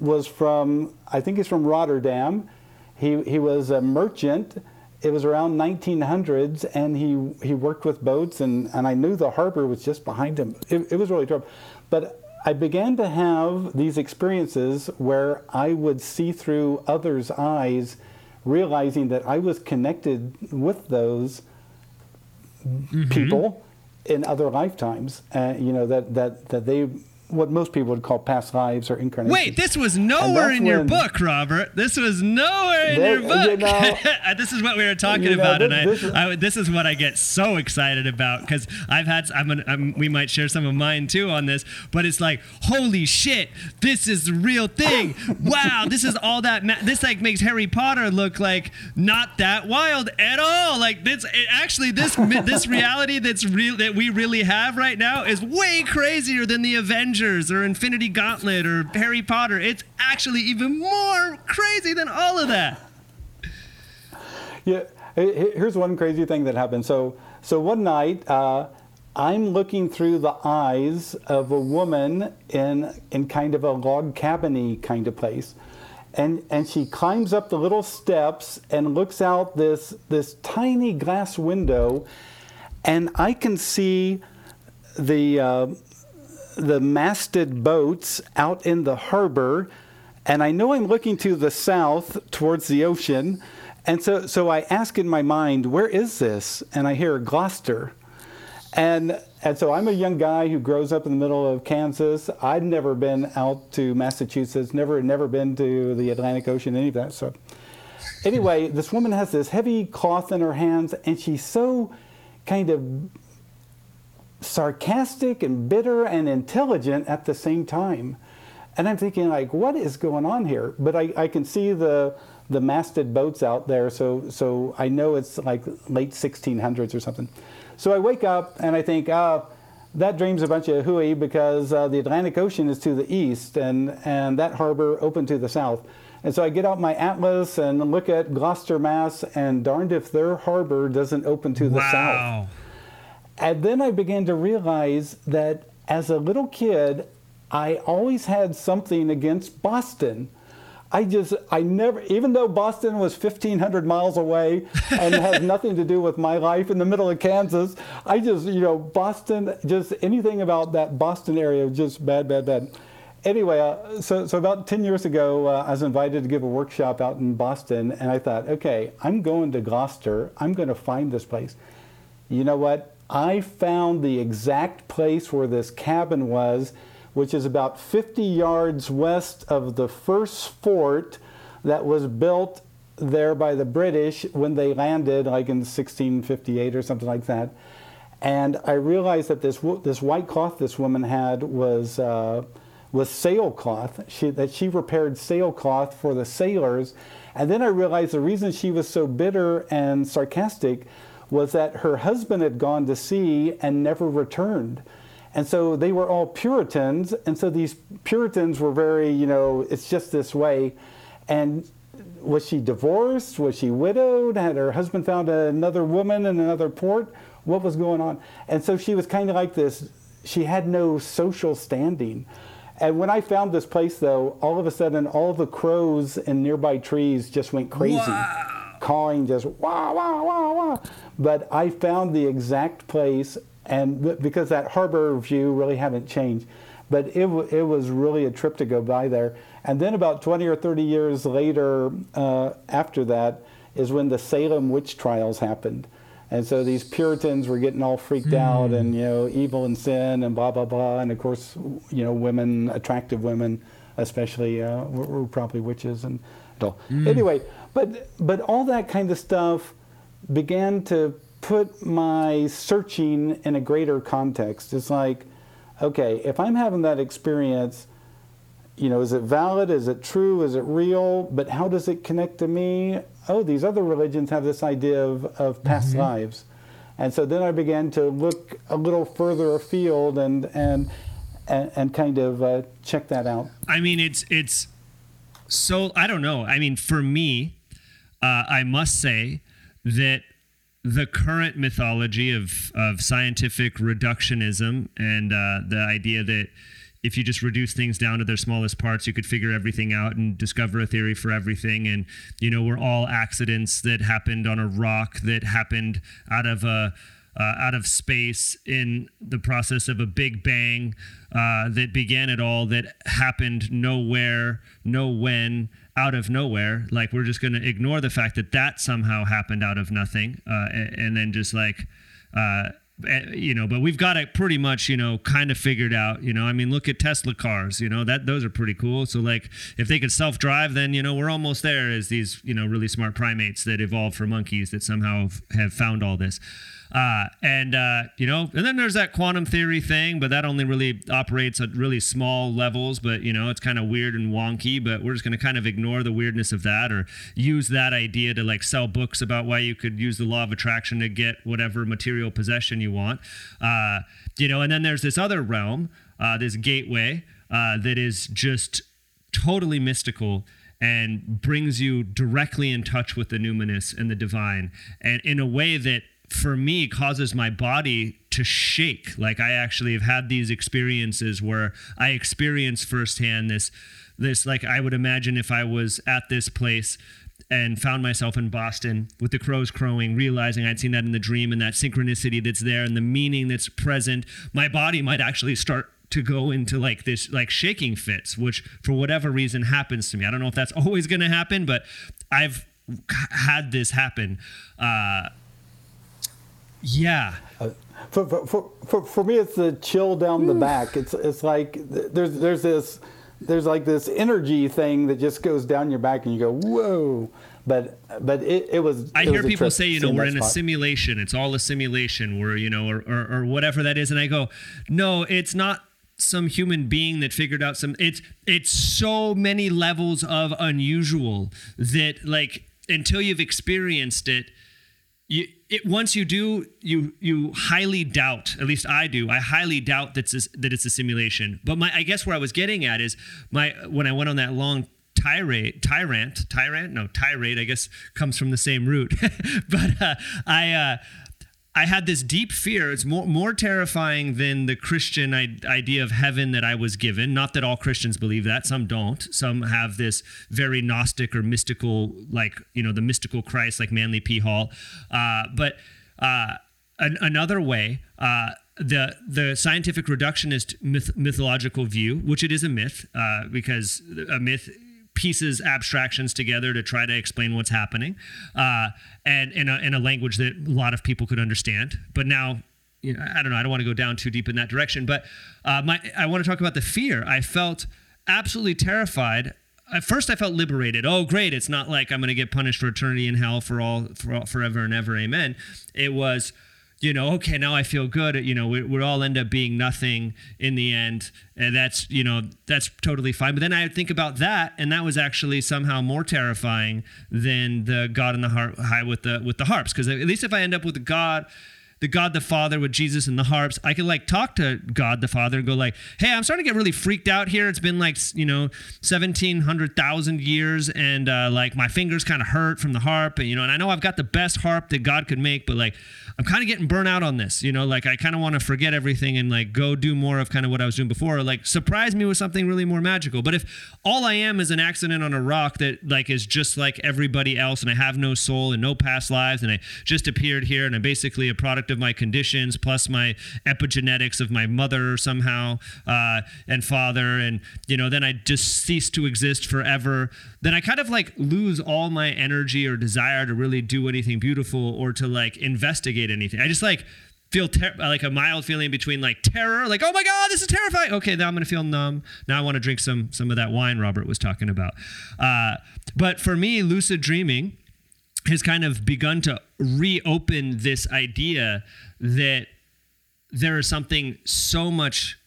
was from I think he's from Rotterdam. He he was a merchant. It was around 1900s, and he he worked with boats, and and I knew the harbor was just behind him. It, it was really trouble, but. I began to have these experiences where I would see through others' eyes realizing that I was connected with those mm-hmm. people in other lifetimes. Uh, you know that that that they what most people would call past lives or incarnations.
Wait, this was nowhere in your book, Robert. This was nowhere in your book. You know, uh, this is what we were talking you know, about, this, and I this, is, I, this is what I get so excited about because I've had. I'm, an, I'm, we might share some of mine too on this, but it's like, holy shit, this is the real thing. wow, this is all that. Ma- this like makes Harry Potter look like not that wild at all. Like this, it, actually, this this reality that's real that we really have right now is way crazier than the Avengers Avengers or Infinity Gauntlet or Harry Potter. It's actually even more crazy than all of that.
Yeah, here's one crazy thing that happened. So, so one night, uh, I'm looking through the eyes of a woman in in kind of a log cabiny kind of place, and and she climbs up the little steps and looks out this this tiny glass window, and I can see the uh, the masted boats out in the harbor, and I know I'm looking to the south towards the ocean, and so so I ask in my mind, where is this? And I hear Gloucester, and and so I'm a young guy who grows up in the middle of Kansas. I'd never been out to Massachusetts, never never been to the Atlantic Ocean, any of that stuff. Anyway, this woman has this heavy cloth in her hands, and she's so kind of sarcastic and bitter and intelligent at the same time. And I'm thinking, like, what is going on here? But I, I can see the the masted boats out there, so so I know it's like late 1600s or something. So I wake up and I think, uh, that dream's a bunch of hooey because uh, the Atlantic Ocean is to the east and, and that harbor open to the south. And so I get out my atlas and look at Gloucester, Mass, and darned if their harbor doesn't open to the
wow.
south. And then I began to realize that as a little kid, I always had something against Boston. I just, I never, even though Boston was 1,500 miles away and has nothing to do with my life in the middle of Kansas, I just, you know, Boston, just anything about that Boston area, just bad, bad, bad. Anyway, uh, so, so about 10 years ago, uh, I was invited to give a workshop out in Boston, and I thought, okay, I'm going to Gloucester. I'm going to find this place. You know what? I found the exact place where this cabin was which is about 50 yards west of the first fort that was built there by the British when they landed, like in 1658 or something like that. And I realized that this this white cloth this woman had was uh, was sailcloth. She, that she repaired sailcloth for the sailors. And then I realized the reason she was so bitter and sarcastic was that her husband had gone to sea and never returned. And so they were all Puritans. And so these Puritans were very, you know, it's just this way. And was she divorced? Was she widowed? Had her husband found another woman in another port? What was going on? And so she was kind of like this, she had no social standing. And when I found this place, though, all of a sudden, all the crows in nearby trees just went crazy, wow. cawing just wah, wah, wah, wah. But I found the exact place and because that harbor view really hadn't changed. But it, it was really a trip to go by there. And then about 20 or 30 years later, uh, after that, is when the Salem witch trials happened. And so these Puritans were getting all freaked mm. out and, you know, evil and sin and blah, blah, blah. And of course, you know, women, attractive women, especially, uh, were, were, probably witches and all. Mm. Anyway, but, but all that kind of stuff began to put my searching in a greater context. It's like, okay, if I'm having that experience, you know, is it valid? Is it true? Is it real? But how does it connect to me? Oh, these other religions have this idea of, of past mm-hmm. lives. And so then I began to look a little further afield and, and, and, and kind of uh, check that out.
I mean, it's, it's so, I don't know. I mean, for me, uh, I must say that the current mythology of, of scientific reductionism and uh, the idea that if you just reduce things down to their smallest parts, you could figure everything out and discover a theory for everything. And, you know, we're all accidents that happened on a rock that happened out of a uh, out of space in the process of a big bang uh, that began it all, that happened nowhere, no when, out of nowhere. Like we're just going to ignore the fact that that somehow happened out of nothing, uh, and, and, then just like. Uh, eh, you know, but we've got it pretty much, you know, kind of figured out. You know, I mean, look at Tesla cars. You know, that those are pretty cool. So, like, if they could self-drive, then you know we're almost there as these, you know, really smart primates that evolved from monkeys that somehow have found all this. Uh, and uh, you know, and then there's that quantum theory thing, but that only really operates at really small levels. But you know, it's kind of weird and wonky. But we're just going to kind of ignore the weirdness of that, or use that idea to like sell books about why you could use the law of attraction to get whatever material possession you want. Uh, you know, and then there's this other realm, uh, this gateway uh, that is just totally mystical and brings you directly in touch with the numinous and the divine, and in a way that for me causes my body to shake like i actually have had these experiences where i experience firsthand this this like I would imagine if I was at this place and found myself in Boston with the crows crowing, realizing I'd seen that in the dream and that synchronicity that's there and the meaning that's present, my body might actually start to go into like this like shaking fits, which for whatever reason happens to me. I don't know if that's always going to happen, but I've had this happen. Uh, yeah.
Uh, for, for, for, for me, it's the chill down the back. It's it's like there's there's this there's like this energy thing that just goes down your back, and you go whoa. But but it, it was.
I
it
hear
was
people say, you know, we're in
spot.
a simulation. It's all a simulation. We're you know, or, or or whatever that is, and I go, no, it's not some human being that figured out some it's it's so many levels of unusual that like until you've experienced it you it, once you do you you highly doubt at least i do i highly doubt that it's that it's a simulation. But my i guess where i was getting at is my when i went on that long tirade tyrant tyrant? No tirade i guess comes from the same root. But uh, i uh I had this deep fear. It's more more terrifying than the Christian idea of heaven that I was given. Not that all Christians believe that; some don't. Some have this very Gnostic or mystical, like you know, the mystical Christ, like Manly P. Hall. Uh, but uh, an, another way. Uh, the the scientific reductionist myth, mythological view, which it is a myth, uh, because a myth pieces abstractions together to try to explain what's happening, uh, and in a, in a language that a lot of people could understand. But now you know, I don't know. I don't want to go down too deep in that direction, but uh, my, I want to talk about the fear. I felt absolutely terrified. At first, I felt liberated. Oh, great! It's not like I'm going to get punished for eternity in hell for all, for all, forever and ever. Amen. It was you know, okay, now I feel good. You know, we, we all end up being nothing in the end, and that's you know that's totally fine. But then I think about that, and that was actually somehow more terrifying than the God in the heart high with the with the harps, because at least if I end up with the God the God the Father with Jesus and the harps. I could like talk to God the Father and go like, "Hey, I'm starting to get really freaked out here. It's been like you know, seventeen hundred thousand years, and uh, like my fingers kind of hurt from the harp, and you know, and I know I've got the best harp that God could make, but like I'm kind of getting burnt out on this. You know, like I kind of want to forget everything and like go do more of kind of what I was doing before, or like surprise me with something really more magical. But if all I am is an accident on a rock that like is just like everybody else, and I have no soul and no past lives, and I just appeared here, and I'm basically a product of my conditions plus my epigenetics of my mother somehow uh, and father, and you know, then I just cease to exist forever. Then I kind of like lose all my energy or desire to really do anything beautiful or to like investigate anything. I just like feel ter- like a mild feeling between like terror, like oh my god, this is terrifying. Okay, now I'm gonna feel numb. Now I want to drink some some of that wine Robert was talking about. Uh, but for me, lucid dreaming has kind of begun to reopen this idea that there is something so much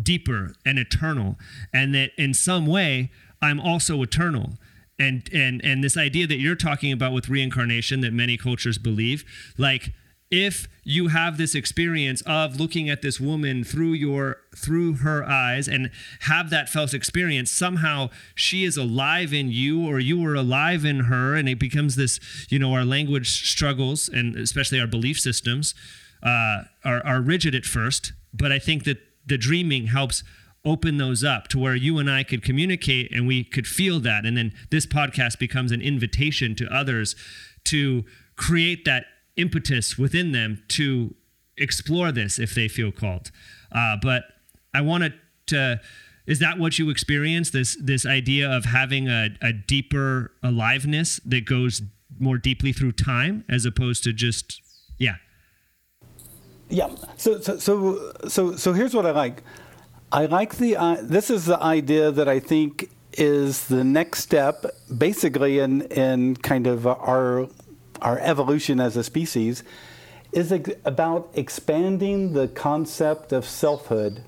deeper and eternal, and that in some way I'm also eternal. And and and this idea that you're talking about with reincarnation that many cultures believe, like if you have this experience of looking at this woman through your through her eyes and have that felt experience somehow she is alive in you or you are alive in her and it becomes this you know our language struggles and especially our belief systems uh, are, are rigid at first but i think that the dreaming helps open those up to where you and i could communicate and we could feel that and then this podcast becomes an invitation to others to create that impetus within them to explore this if they feel called. Uh, but I wanted to. Is that what you experience? This this idea of having a, a deeper aliveness that goes more deeply through time, as opposed to just yeah.
Yeah. So so so so so here's what I like. I like the uh, this is the idea that I think is the next step, basically in in kind of our our evolution as a species is about expanding the concept of selfhood.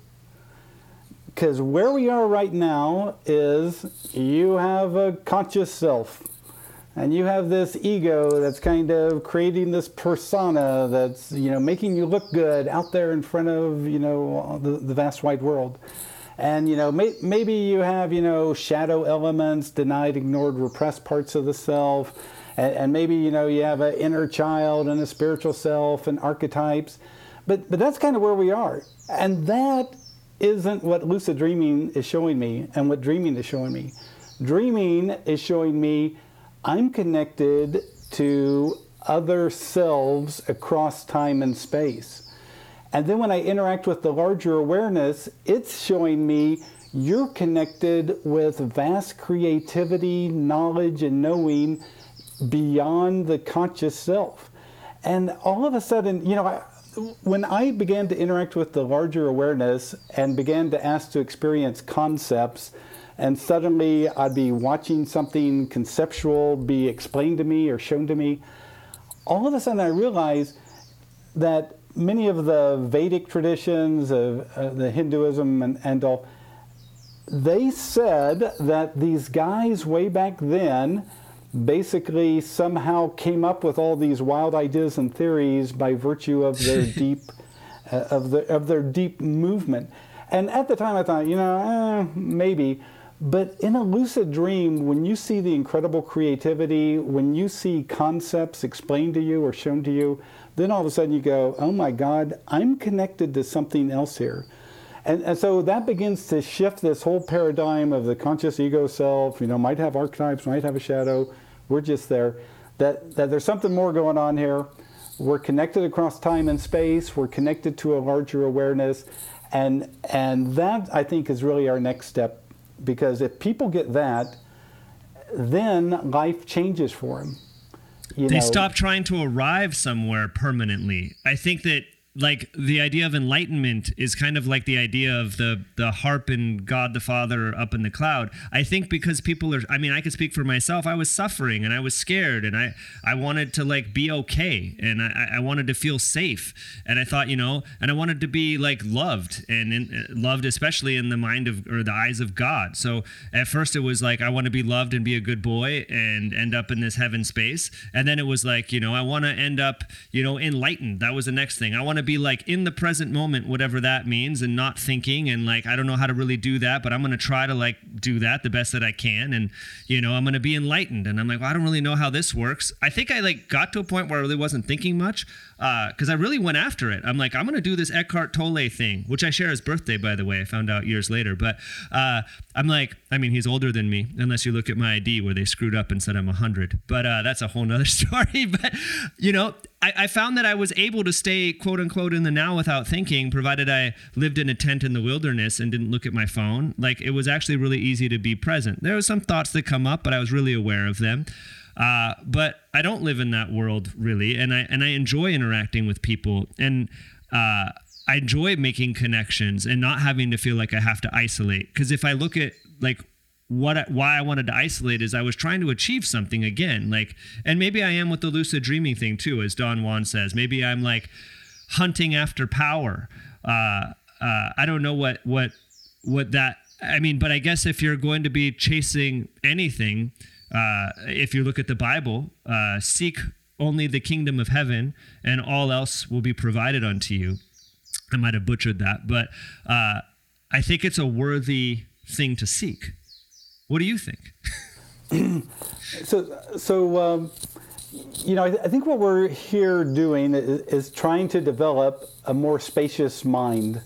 Because where we are right now is you have a conscious self, and you have this ego that's kind of creating this persona that's you know making you look good out there in front of you know the, the vast wide world. And you know may, maybe you have you know shadow elements denied ignored repressed parts of the self. And, and maybe you know you have an inner child and a spiritual self and archetypes, but but that's kind of where we are, and that isn't what lucid dreaming is showing me and what dreaming is showing me. Dreaming is showing me I'm connected to other selves across time and space. And then when I interact with the larger awareness, it's showing me you're connected with vast creativity, knowledge, and knowing beyond the conscious self. And all of a sudden, you know, I, when I began to interact with the larger awareness and began to ask to experience concepts, and suddenly I'd be watching something conceptual be explained to me or shown to me, all of a sudden I realized that many of the Vedic traditions of uh, the Hinduism and, and all, they said that these guys way back then basically somehow came up with all these wild ideas and theories by virtue of their deep uh, of the of their deep movement. And at the time, I thought, you know, eh, maybe. But in a lucid dream, when you see the incredible creativity, when you see concepts explained to you or shown to you, then all of a sudden you go, oh my God, I'm connected to something else here. And, and so that begins to shift this whole paradigm of the conscious ego self, you know, might have archetypes, might have a shadow, we're just there. That, that there's something more going on here. We're connected across time and space. We're connected to a larger awareness. And, and that, I think, is really our next step. Because if people get that, then life changes for them.
You they know, stop trying to arrive somewhere permanently. I think that like the idea of enlightenment is kind of like the idea of the the harp and God the Father up in the cloud. I think because people are I mean I could speak for myself. I was suffering and I was scared and I I wanted to like be okay and I, I wanted to feel safe and I thought you know and I wanted to be like loved and in, uh, loved especially in the mind of or the eyes of God. So at first it was like I want to be loved and be a good boy and end up in this heaven space and then it was like you know I want to end up you know enlightened. That was the next thing. I want to be like in the present moment, whatever that means, and not thinking. And like, I don't know how to really do that, but I'm to try to like do that the best that I can. And, you know, I'm to be enlightened. And I'm like, well, I don't really know how this works. I think I like got to a point where I really wasn't thinking much because uh, I really went after it. I'm like, I'm going to do this Eckhart Tolle thing, which I share his birthday, by the way. I found out years later. But uh, I'm like, I mean, he's older than me, unless you look at my ID where they screwed up and said I'm 100. But uh, that's a whole nother story. but, you know, I, I found that I was able to stay, quote unquote, in the now without thinking, provided I lived in a tent in the wilderness and didn't look at my phone. Like, it was actually really easy to be present. There were some thoughts that come up, but I was really aware of them. Uh, but I don't live in that world really, and I and I enjoy interacting with people, and uh, I enjoy making connections and not having to feel like I have to isolate. Because if I look at like what I, why I wanted to isolate is I was trying to achieve something again, like, and maybe I am with the lucid dreaming thing too, as Don Juan says. Maybe I'm like hunting after power. Uh, uh, I don't know what what what that. I mean, but I guess if you're going to be chasing anything uh, if you look at the Bible, uh, seek only the kingdom of heaven, and all else will be provided unto you. I might have butchered that, but uh, I think it's a worthy thing to seek. What do you think?
so, so um, you know, I, th- I, think what we're here doing is, is, trying to develop a more spacious mind,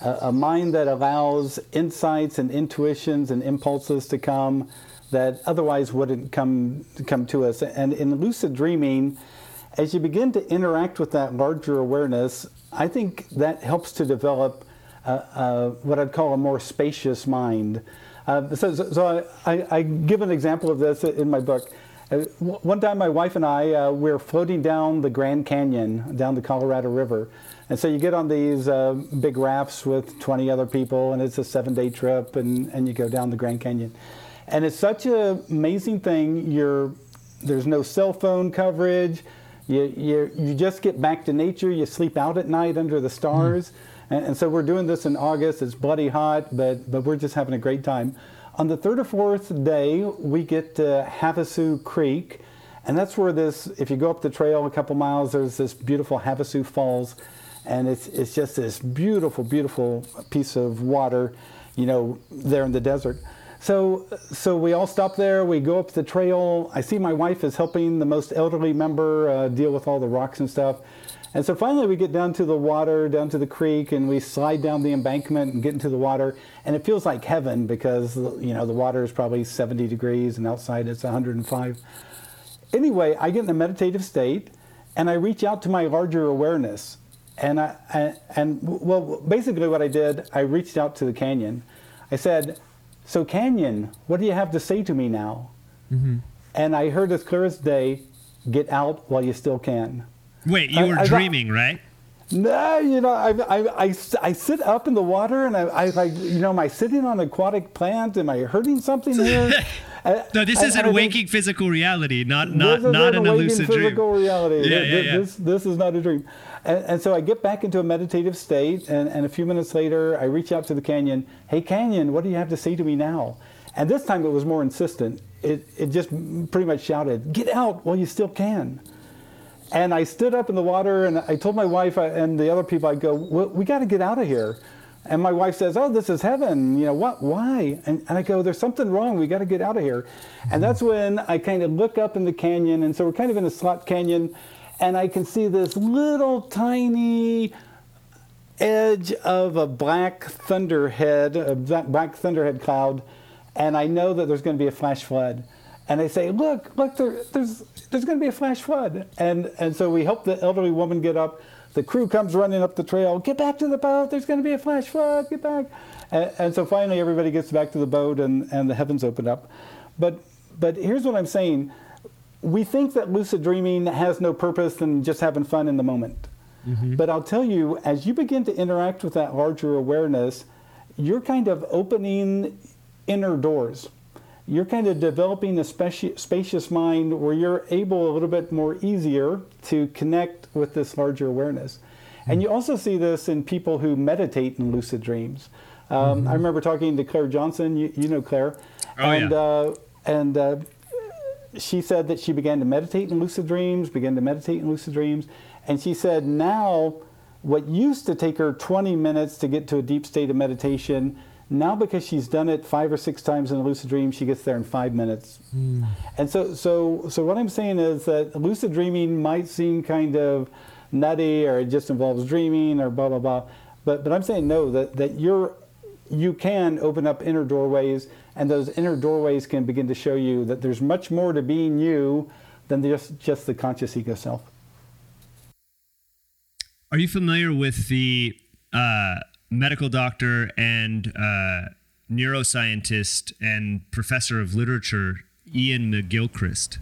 a mind that allows insights and intuitions and impulses to come that otherwise wouldn't come come to us. And in lucid dreaming, as you begin to interact with that larger awareness, I think that helps to develop uh, uh, what I'd call a more spacious mind. Uh, so, so, I, I, give an example of this in my book. Uh, one time, my wife and I uh, we are floating down the Grand Canyon, down the Colorado River, and so you get on these uh, big rafts with 20 other people, and it's a seven-day trip, and, and you go down the Grand Canyon. And it's such an amazing thing. You're, there's no cell phone coverage. You, you, you just get back to nature. You sleep out at night under the stars. Mm. And, and, so we're doing this in August. It's bloody hot, but, but we're just having a great time. On the third or fourth day, we get to Havasu Creek. And that's where this, if you go up the trail a couple miles, there's this beautiful Havasu Falls. And it's, it's just this beautiful, beautiful piece of water, you know, there in the desert. So, so we all stop there. We go up the trail. I see my wife is helping the most elderly member uh, deal with all the rocks and stuff. And so finally we get down to the water, down to the creek, and we slide down the embankment and get into the water. And it feels like heaven because, you know, the water is probably 70 degrees and outside it's 105. Anyway, I get in a meditative state and I reach out to my larger awareness. And, I, and, and well, basically what I did, I reached out to the canyon. I said, so canyon, what do you have to say to me now? Mm-hmm. And I heard as clear as day, get out while you still can.
Wait, you were I, dreaming, I, right?
No, you know, I, I, I, I, sit up in the water and I, I like, you know, am I sitting on an aquatic plant? Am I hurting something here?
no, this is an waking physical reality, not not not an,
physical
dream.
reality. Yeah, yeah, yeah. This, this is not a dream. And, and, so I get back into a meditative state, and, and a few minutes later, I reach out to the canyon. Hey, canyon, what do you have to say to me now? And this time it was more insistent. It, it just pretty much shouted, Get out while you still can. And I stood up in the water and I told my wife uh, and the other people, I go, well, we got to get out of here. And my wife says, oh, this is heaven. You know, what, why? And, and I go, there's something wrong. We got to get out of here. And that's when I kind of look up in the canyon. And so we're kind of in a slot canyon. And I can see this little tiny edge of a black thunderhead, a black thunderhead cloud. And I know that there's going to be a flash flood and they say, "Look, look, there, there's there's going to be a flash flood," and and so we help the elderly woman get up. The crew comes running up the trail. Get back to the boat. There's going to be a flash flood. Get back. And, and so finally, everybody gets back to the boat, and and the heavens open up. But but here's what I'm saying: we think that lucid dreaming has no purpose and just having fun in the moment. Mm-hmm. But I'll tell you, as you begin to interact with that larger awareness, you're kind of opening inner doors you're kind of developing a spacious mind where you're able a little bit more easier to connect with this larger awareness. And you also see this in people who meditate in lucid dreams. Um, mm-hmm. I remember talking to Clare Johnson. You, you know Clare,
oh, and yeah. uh,
and uh, she said that she began to meditate in lucid dreams, began to meditate in lucid dreams, and she said now what used to take her 20 minutes to get to a deep state of meditation now, because she's done it five or six times in a lucid dream, she gets there in five minutes. Mm. And so, so, so what I'm saying is that lucid dreaming might seem kind of nutty, or it just involves dreaming, or blah blah blah. But, but I'm saying no. That that you're you can open up inner doorways, and those inner doorways can begin to show you that there's much more to being you than just just the conscious ego self.
Are you familiar with the uh, medical doctor and uh, neuroscientist and professor of literature Iain McGilchrist?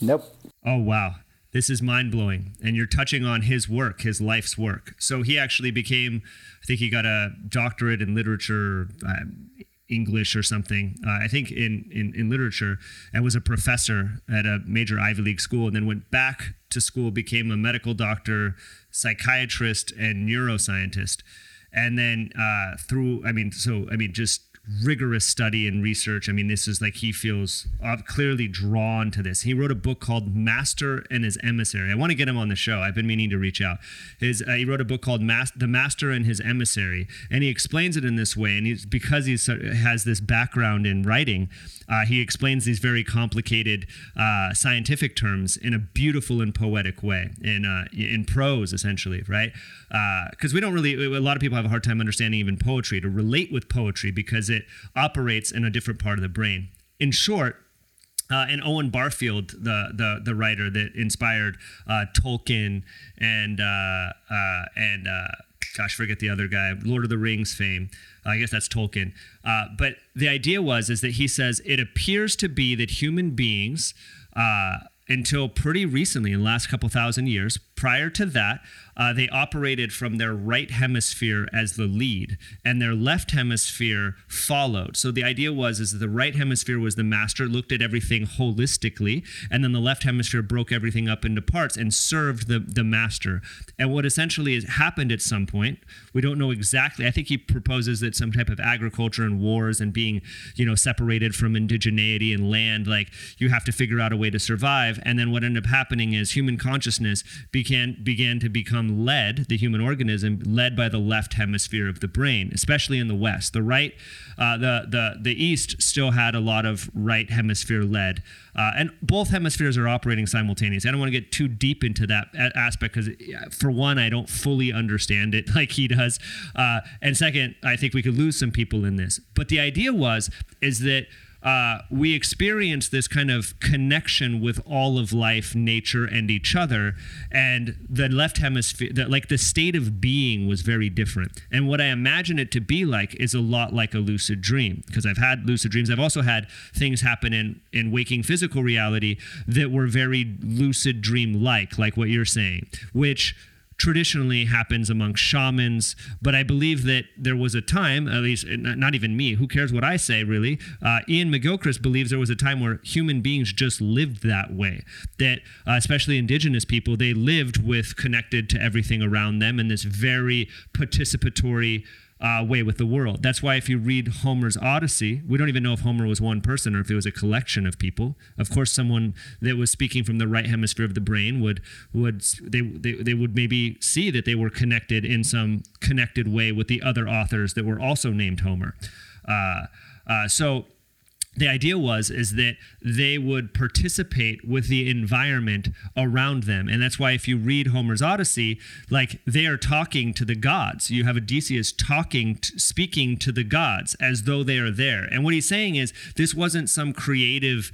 Nope.
Oh, wow. This is mind blowing. And you're touching on his work, his life's work. So he actually became, I think he got a doctorate in literature, uh, English or something, uh, I think in, in, in literature, and was a professor at a major Ivy League school, and then went back to school, became a medical doctor, psychiatrist, and neuroscientist and then uh, through i mean so i mean just rigorous study and research. I mean, this is like he feels uh, clearly drawn to this. He wrote a book called Master and His Emissary. I want to get him on the show. I've been meaning to reach out. His uh, he wrote a book called Mas- The Master and His Emissary, and he explains it in this way. And he's because he has this background in writing, uh, he explains these very complicated uh, scientific terms in a beautiful and poetic way, in uh, in prose essentially, right? Because uh, we don't really. A lot of people have a hard time understanding even poetry to relate with poetry because it it operates in a different part of the brain. In short, uh, and Owen Barfield, the the the writer that inspired uh, Tolkien and uh, uh and uh, gosh, forget the other guy, Lord of the Rings fame. I guess that's Tolkien. Uh, but the idea was is that he says it appears to be that human beings until pretty recently, in the last couple thousand years. Prior to that, uh, they operated from their right hemisphere as the lead, and their left hemisphere followed. So the idea was is that the right hemisphere was the master, looked at everything holistically, and then the left hemisphere broke everything up into parts and served the the master. And what essentially happened at some point, we don't know exactly. I think he proposes that some type of agriculture and wars and being, you know, separated from indigeneity and land, like you have to figure out a way to survive. And then what ended up happening is human consciousness became began began to become led, the human organism led by the left hemisphere of the brain, especially in the West. The right, uh, the the the East still had a lot of right hemisphere led, uh, and both hemispheres are operating simultaneously. I don't want to get too deep into that aspect because, for one, I don't fully understand it like he does, uh, and second, I think we could lose some people in this. But the idea was is that uh, we experience this kind of connection with all of life, nature, and each other. And the left hemisphere, the, like the state of being, was very different. And what I imagine it to be like is a lot like a lucid dream, because I've had lucid dreams. I've also had things happen in in waking physical reality that were very lucid dream like, like what you're saying, which traditionally happens among shamans. But I believe that there was a time, at least not even me, who cares what I say, really? Uh, Iain McGilchrist believes there was a time where human beings just lived that way. That, uh, especially indigenous people, they lived with connected to everything around them in this very participatory uh, way with the world. That's why if you read Homer's Odyssey, we don't even know if Homer was one person or if it was a collection of people. Of course, someone that was speaking from the right hemisphere of the brain would would they they, they would maybe see that they were connected in some connected way with the other authors that were also named Homer. Uh, uh, so the idea was is that they would participate with the environment around them and that's why if you read homer's odyssey like they are talking to the gods you have odysseus talking to, speaking to the gods as though they are there and what he's saying is this wasn't some creative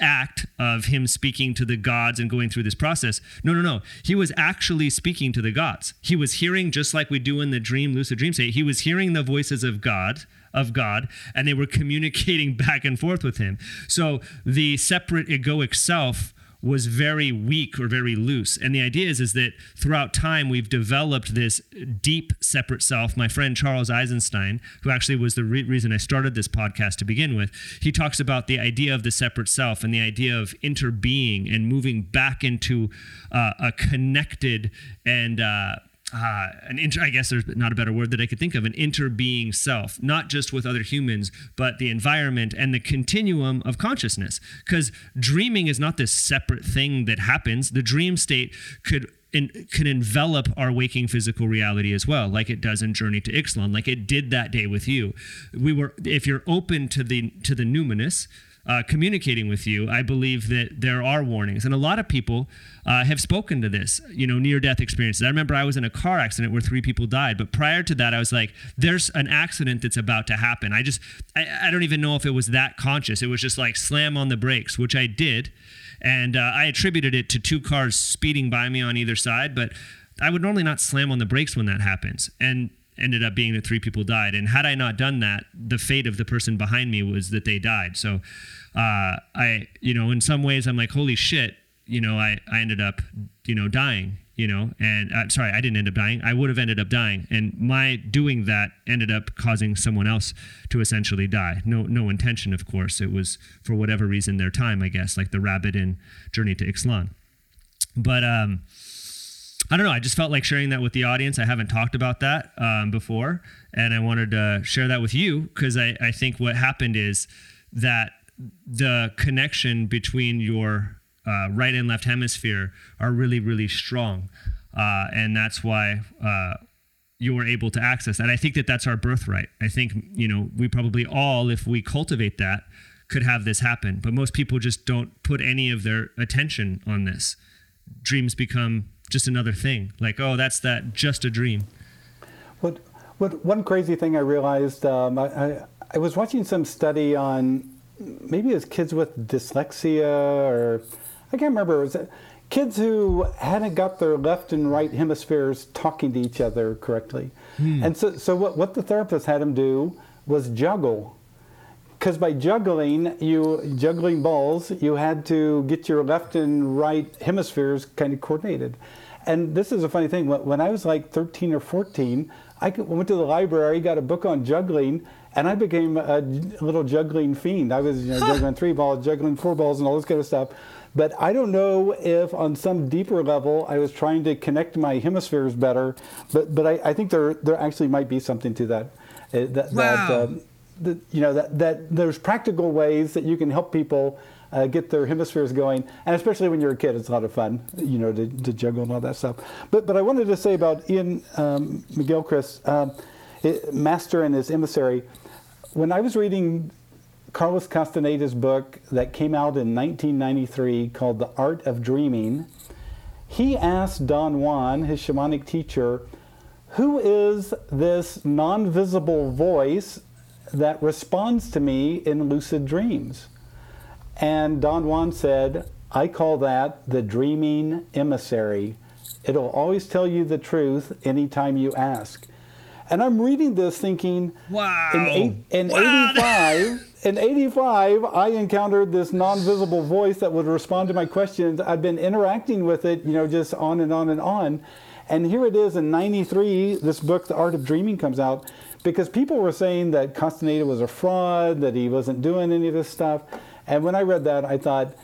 act of him speaking to the gods and going through this process. No, no, no. He was actually speaking to the gods. He was hearing, just like we do in the dream, lucid dream state, he was hearing the voices of God of God, and they were communicating back and forth with him. So the separate egoic self was very weak or very loose. And the idea is, is that throughout time, we've developed this deep separate self. My friend Charles Eisenstein, who actually was the re- reason I started this podcast to begin with, he talks about the idea of the separate self and the idea of interbeing and moving back into uh, a connected and uh, uh, an inter, I guess there's not a better word that I could think of, an interbeing self, not just with other humans, but the environment and the continuum of consciousness. Because dreaming is not this separate thing that happens. The dream state could in, can envelop our waking physical reality as well, like it does in Journey to Ixtlan, like it did that day with you. We were, if you're open to the to the numinous, uh, communicating with you, I believe that there are warnings. And a lot of people uh, have spoken to this, you know, near death experiences. I remember I was in a car accident where three people died. But prior to that, I was like, there's an accident that's about to happen. I just, I, I don't even know if it was that conscious. It was just like slam on the brakes, which I did. And uh, I attributed it to two cars speeding by me on either side. But I would normally not slam on the brakes when that happens. And ended up being that three people died. And had I not done that, the fate of the person behind me was that they died. So uh, I, you know, in some ways, I'm like, holy shit, you know, I, I ended up, you know, dying, you know, and uh, sorry, I didn't end up dying. I would have ended up dying. And my doing that ended up causing someone else to essentially die. No, no intention, of course. It was for whatever reason, their time, I guess, like the rabbit in Journey to Ixtlan. But, um, I don't know. I just felt like sharing that with the audience. I haven't talked about that um, before, and I wanted to share that with you because I, I think what happened is that the connection between your uh, right and left hemisphere are really, really strong. Uh, and that's why uh, you were able to access that. I think that that's our birthright. I think, you know, we probably all, if we cultivate that, could have this happen. But most people just don't put any of their attention on this. Dreams become just another thing. Like, oh, that's that, just a dream.
What, what, one crazy thing I realized, um, I, I, I was watching some study on maybe it was kids with dyslexia or I can't remember. It was kids who hadn't got their left and right hemispheres talking to each other correctly. Hmm. And so, so what, what the therapist had them do was juggle. Because by juggling, you juggling balls, you had to get your left and right hemispheres kind of coordinated. And this is a funny thing. When I was like 13 or 14, I went to the library, got a book on juggling, and I became a little juggling fiend. I was you know, juggling three balls, juggling four balls, and all this kind of stuff. But I don't know if on some deeper level I was trying to connect my hemispheres better. But but I, I think there there actually might be something to that. Uh, that,
wow. that, um,
that you know that, that there's practical ways that you can help people uh, get their hemispheres going. And especially when you're a kid, it's a lot of fun, you know, to, to juggle and all that stuff. But but I wanted to say about Iain um, McGilchrist, um, it, Master and his Emissary. When I was reading Carlos Castaneda's book that came out in 1993 called The Art of Dreaming, he asked Don Juan, his shamanic teacher, who is this non visible voice that responds to me in lucid dreams? And Don Juan said, I call that the dreaming emissary. It'll always tell you the truth anytime you ask. And I'm reading this thinking,
wow.
In, eight, in wow. 85, in 85, I encountered this non-visible voice that would respond to my questions. I've been interacting with it, you know, just on and on and on. And here it is in 93, this book, The Art of Dreaming, comes out because people were saying that Castaneda was a fraud, that he wasn't doing any of this stuff. And when I read that, I thought,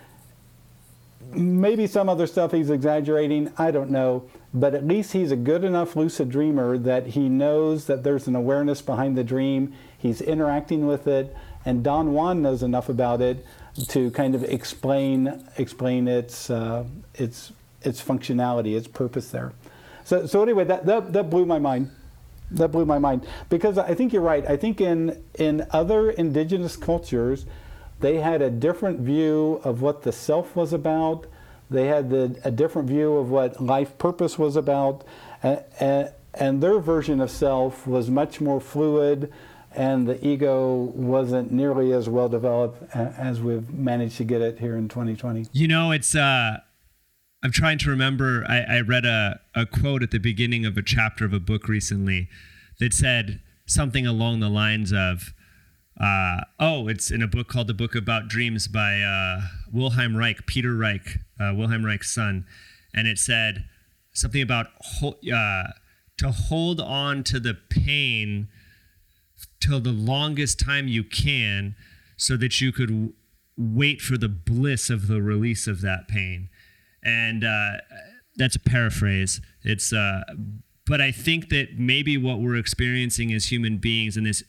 maybe some other stuff he's exaggerating, I don't know. But at least he's a good enough lucid dreamer that he knows that there's an awareness behind the dream. He's interacting with it. And Don Juan knows enough about it to kind of explain explain its uh, its its functionality, its purpose there. So, so anyway, that, that, that blew my mind. That blew my mind because I think you're right. I think in in other indigenous cultures, they had a different view of what the self was about. They had the, a different view of what life purpose was about, and, and their version of self was much more fluid, and the ego wasn't nearly as well developed as we've managed to get it here in 2020.
You know, it's. Uh I'm trying to remember. I, I read a, a quote at the beginning of a chapter of a book recently that said something along the lines of, uh, oh, it's in a book called The Book About Dreams by uh, Wilhelm Reich, Peter Reich, uh, Wilhelm Reich's son. And it said something about uh, to hold on to the pain till the longest time you can so that you could wait for the bliss of the release of that pain and uh, that's a paraphrase. It's, uh, but I think that maybe what we're experiencing as human beings in this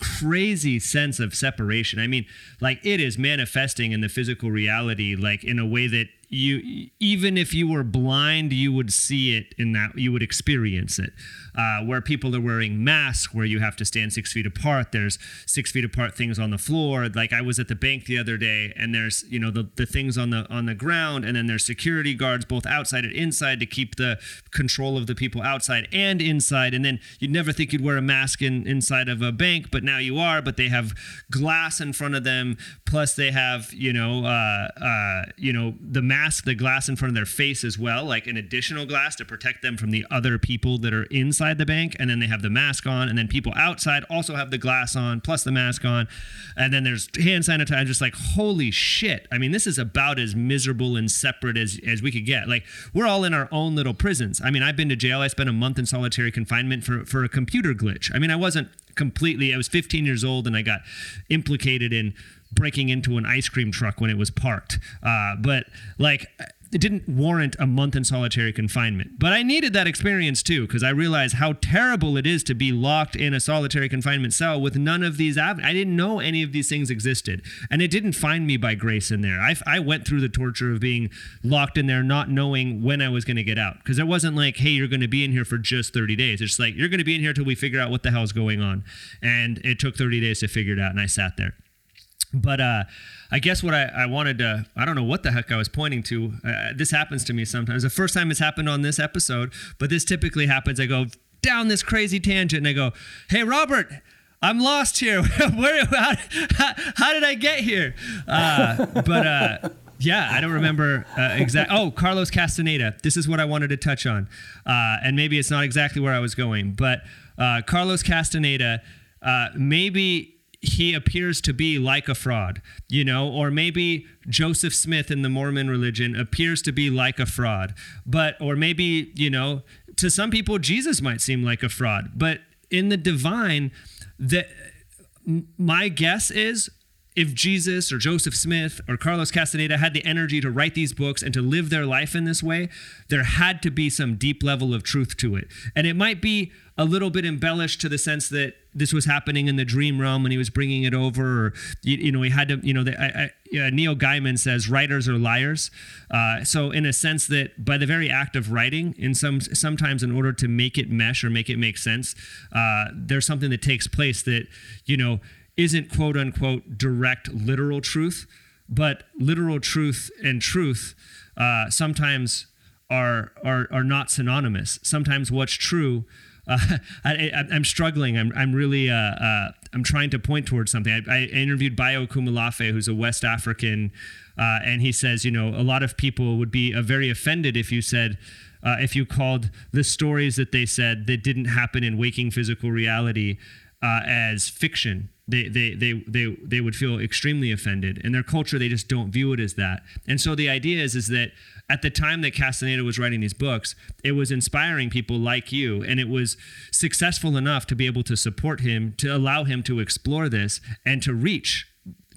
crazy sense of separation. I mean, like it is manifesting in the physical reality, like in a way that you even if you were blind you would see it in that you would experience it. Uh, where people are wearing masks where you have to stand six feet apart there's six feet apart things on the floor. Like i was at the bank the other day and there's you know the, the things on the on the ground and then there's security guards both outside and inside to keep the control of the people outside and inside. And then you'd never think you'd wear a mask in inside of a bank but now you are but they have glass in front of them. Plus they have you know uh, uh, you know the mask the glass in front of their face as well, like an additional glass to protect them from the other people that are inside the bank. And then they have the mask on, and then people outside also have the glass on plus the mask on. And then there's hand sanitizer. Just like holy shit! I mean, this is about as miserable and separate as as we could get. Like we're all in our own little prisons. I mean, I've been to jail. I spent a month in solitary confinement for for a computer glitch. I mean, I wasn't completely. I was 15 years old, and I got implicated in breaking into an ice cream truck when it was parked. Uh, but like, it didn't warrant a month in solitary confinement. But I needed that experience too, because I realized how terrible it is to be locked in a solitary confinement cell with none of these. Av- I didn't know any of these things existed. And it didn't find me by grace in there. I, I went through the torture of being locked in there, not knowing when I was going to get out. Because it wasn't like, hey, you're going to be in here for just 30 days. It's like, you're going to be in here till we figure out what the hell's going on. And it took 30 days to figure it out. And I sat there. But uh, I guess what I, I, wanted to, I don't know what the heck I was pointing to. Uh, this happens to me sometimes. The first time it's happened on this episode, but this typically happens. I go down this crazy tangent and I go, hey, Robert, I'm lost here. Where, how, how, how, did I get here? Uh, but uh, yeah, I don't remember uh, exact. Oh, Carlos Castaneda. This is what I wanted to touch on. Uh, and maybe it's not exactly where I was going, but uh, Carlos Castaneda, maybe he appears to be like a fraud, you know, or maybe Joseph Smith in the Mormon religion appears to be like a fraud, but, or maybe, you know, to some people, Jesus might seem like a fraud, but in the divine, that my guess is if Jesus or Joseph Smith or Carlos Castaneda had the energy to write these books and to live their life in this way, there had to be some deep level of truth to it. And it might be a little bit embellished to the sense that this was happening in the dream realm and he was bringing it over, or, you, you know, he had to, you know, the, I, I, Neil Gaiman says writers are liars. Uh, so in a sense that by the very act of writing, in some sometimes in order to make it mesh or make it make sense, uh, there's something that takes place that, you know, isn't quote unquote direct literal truth, but literal truth and truth uh, sometimes are, are are not synonymous. Sometimes what's true. Uh, I, am struggling. I'm, I'm really uh, uh, I'm trying to point towards something. I, I interviewed Bayo Akomolafe, who's a West African, uh, and he says, you know, a lot of people would be uh, very offended if you said, uh, if you called the stories that they said that didn't happen in waking physical reality as fiction they, they, they, they, they would feel extremely offended. In their culture, they just don't view it as that. And so the idea is, is that at the time that Castaneda was writing these books, it was inspiring people like you, and it was successful enough to be able to support him, to allow him to explore this and to reach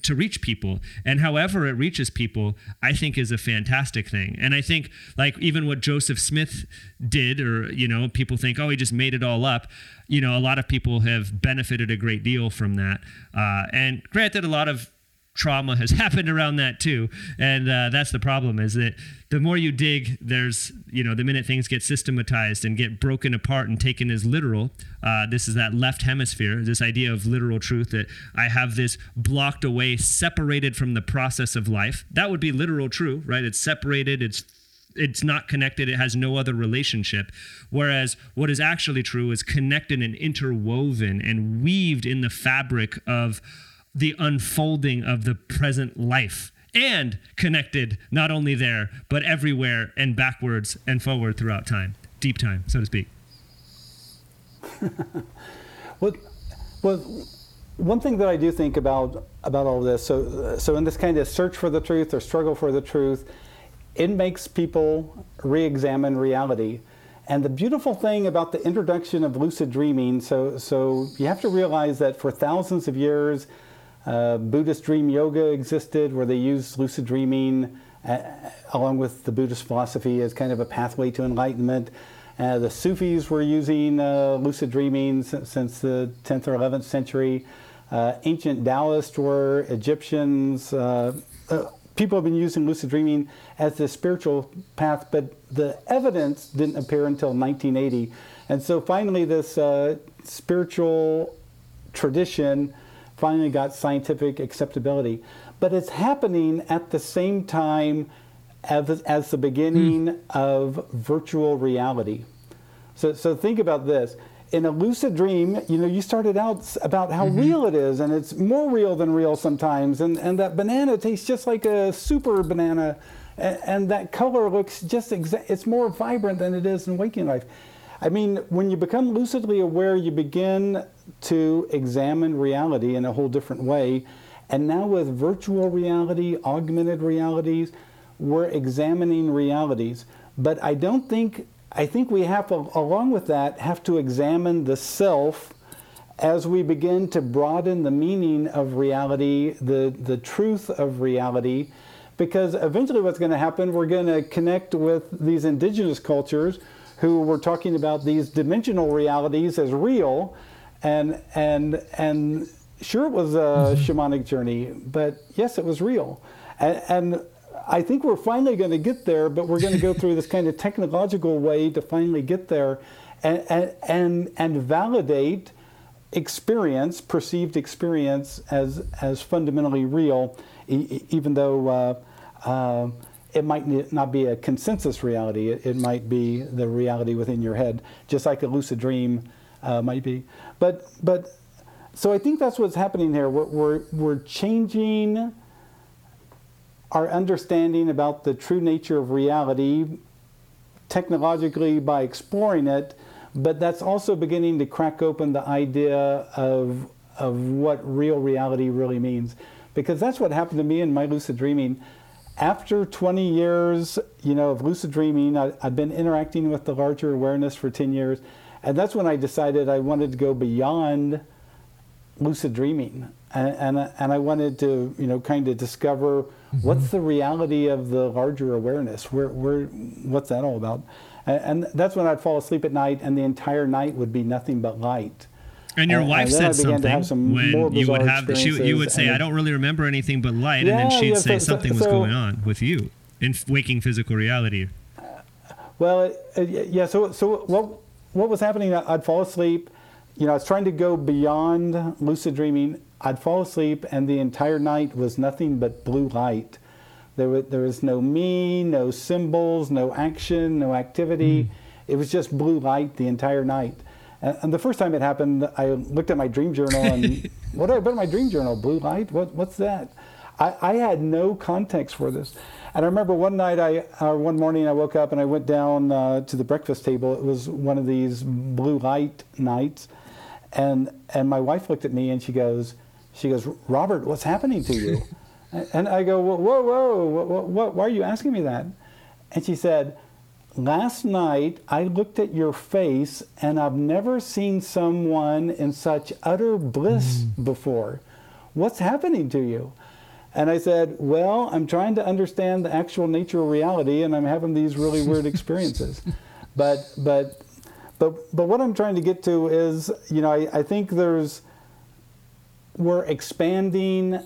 to reach people. And however it reaches people i think is a fantastic thing. And i think like even what joseph smith did or you know people think oh he just made it all up. You know a lot of people have benefited a great deal from that. Uh, and granted a lot of trauma has happened around that too. And uh, that's the problem is that the more you dig there's you know the minute things get systematized and get broken apart and taken as literal uh, this is that left hemisphere this idea of literal truth that i have this blocked away separated from the process of life. That would be literal true right? It's separated it's it's not connected it has no other relationship. Whereas what is actually true is connected and interwoven and weaved in the fabric of the unfolding of the present life and connected not only there, but everywhere and backwards and forward throughout time, deep time, so to speak.
well, well, one thing that I do think about about all this, so so in this kind of search for the truth or struggle for the truth, it makes people re-examine reality. And the beautiful thing about the introduction of lucid dreaming, so so you have to realize that for thousands of years uh, Buddhist dream yoga existed where they used lucid dreaming uh, along with the Buddhist philosophy as kind of a pathway to enlightenment. Uh, the Sufis were using uh, lucid dreaming since, since, the 10th or 11th century. Uh, ancient Taoists were Egyptians. People have been using lucid dreaming as the spiritual path, but the evidence didn't appear until 1980. And so finally, this spiritual tradition finally got scientific acceptability. But it's happening at the same time as, as the beginning mm. of virtual reality. So, so think about this. In a lucid dream, you know, you started out about how mm-hmm. real it is, and it's more real than real sometimes. And, and that banana tastes just like a super banana, and, and that color looks just exa- it's more vibrant than it is in waking life. I mean, when you become lucidly aware, you begin to examine reality in a whole different way. And now, with virtual reality, augmented realities, we're examining realities. But I don't think, I think we have to, along with that, have to examine the self as we begin to broaden the meaning of reality, the, the truth of reality. Because eventually, what's going to happen, we're going to connect with these indigenous cultures who were talking about these dimensional realities as real and and and sure it was a mm-hmm. shamanic journey, but yes, it was real, and, and I think we're finally going to get there, but we're going to go through this kind of technological way to finally get there, and and and, and validate experience, perceived experience, as as fundamentally real, e- even though. Uh, uh, it might not be a consensus reality. It, it, might be the reality within your head, just like a lucid dream uh, might be. But but so I think that's what's happening here. We're, we're, we're changing our understanding about the true nature of reality technologically by exploring it, but that's also beginning to crack open the idea of, of what real reality really means. Because that's what happened to me in my lucid dreaming. After 20 years, you know, of lucid dreaming, I, I've been interacting with the larger awareness for 10 years. And that's when I decided I wanted to go beyond lucid dreaming, and and, and I wanted to you know kind of discover mm-hmm. what's the reality of the larger awareness. Where where what's that all about? And, and that's when I'd fall asleep at night, and the entire night would be nothing but light.
And your and, wife and said something some when you would have she, you would say, "I don't really remember anything but light," yeah, and then she'd yeah, say so, something so, was going on with you in waking physical reality.
Well, uh, yeah. So, so what what was happening? I'd fall asleep. You know, I was trying to go beyond lucid dreaming. I'd fall asleep, and the entire night was nothing but blue light. There was, there was no me, no symbols, no action, no activity. Mm. It was just blue light the entire night. And, and, the first time it happened, I looked at my dream journal and what did I put in my dream journal? Blue light? What, what's that? I, I had no context for this. And I remember one night, I uh, one morning, I woke up and I went down uh, to the breakfast table. It was one of these blue light nights, and and my wife looked at me and she goes, she goes, Robert, what's happening to you? and I go, whoa, whoa, whoa, whoa, whoa, why are you asking me that? And she said, last night I looked at your face and I've never seen someone in such utter bliss mm. before. What's happening to you? And I said, Well, I'm trying to understand the actual nature of reality, and I'm having these really weird experiences. but, but, but, but what I'm trying to get to is, you know, I, I think there's, we're expanding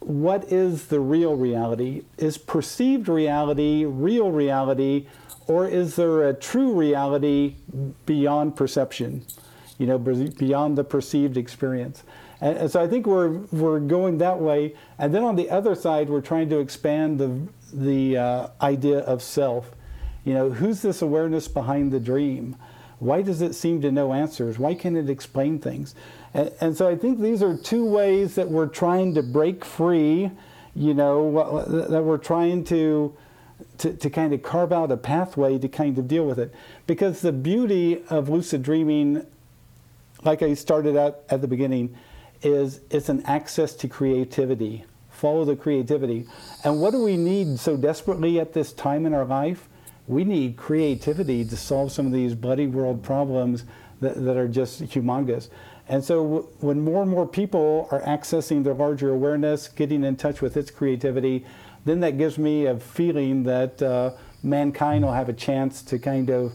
what is the real reality? Is perceived reality real reality, or is there a true reality beyond perception? You know, beyond the perceived experience. And, so I think we're we're going that way. And then on the other side, we're trying to expand the the uh, idea of self. You know, who's this awareness behind the dream? Why does it seem to know answers? Why can it explain things? And, and so I think these are two ways that we're trying to break free. You know, that we're trying to to, to kind of carve out a pathway to kind of deal with it. Because the beauty of lucid dreaming, like I started out at the beginning, is it's an access to creativity. Follow the creativity. And what do we need so desperately at this time in our life? We need creativity to solve some of these bloody world problems that, that are just humongous. And so, when more and more people are accessing their larger awareness, getting in touch with its creativity, then that gives me a feeling that uh, mankind will have a chance to kind of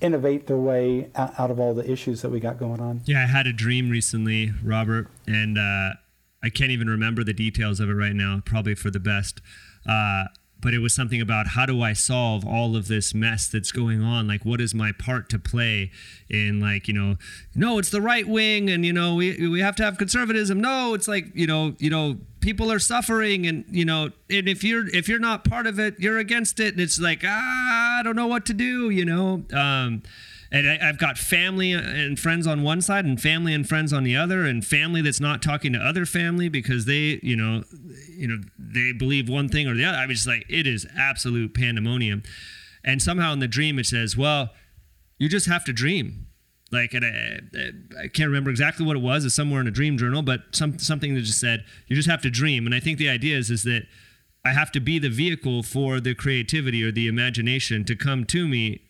innovate their way out of all the issues that we got going on.
Yeah, I had a dream recently, Robert, and uh, I can't even remember the details of it right now. Probably for the best. Uh, but it was something about how do I solve all of this mess that's going on? Like, what is my part to play in, like, you know, no, it's the right wing, and you know, we we have to have conservatism. No, it's like, you know, you know, people are suffering, and you know, and if you're if you're not part of it, you're against it, and it's like, ah, I don't know what to do, you know. Um, and I, have got family and friends on one side and family and friends on the other and family that's not talking to other family because they you know you know they believe one thing or the other. I was just like it is absolute pandemonium. And somehow in the dream it says well you just have to dream. Like and I, I can't remember exactly what it was. It's somewhere in a dream journal but some something that just said you just have to dream. And i think the idea is is that I have to be the vehicle for the creativity or the imagination to come to me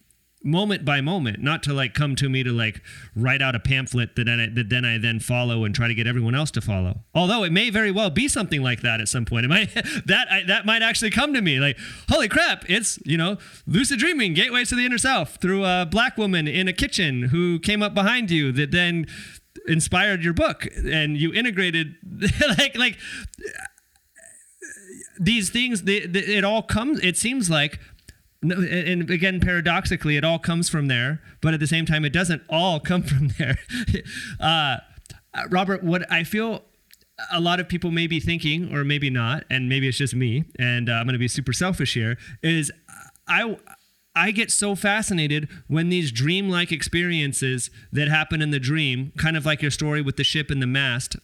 moment by moment, not to like come to me to like write out a pamphlet that, I, that then I then follow and try to get everyone else to follow. Although it may very well be something like that at some point. It might that I, that might actually come to me like, holy crap! It's you know, lucid dreaming, gateways to the inner self through a black woman in a kitchen who came up behind you that then inspired your book and you integrated like like these things it all comes it seems like and again paradoxically it all comes from there but at the same time it doesn't all come from there. Uh, robert what i feel a lot of people may be thinking or maybe not and maybe it's just me and uh, i'm going to be super selfish here is i I get so fascinated when these dream-like experiences that happen in the dream, kind of like your story with the ship and the mast,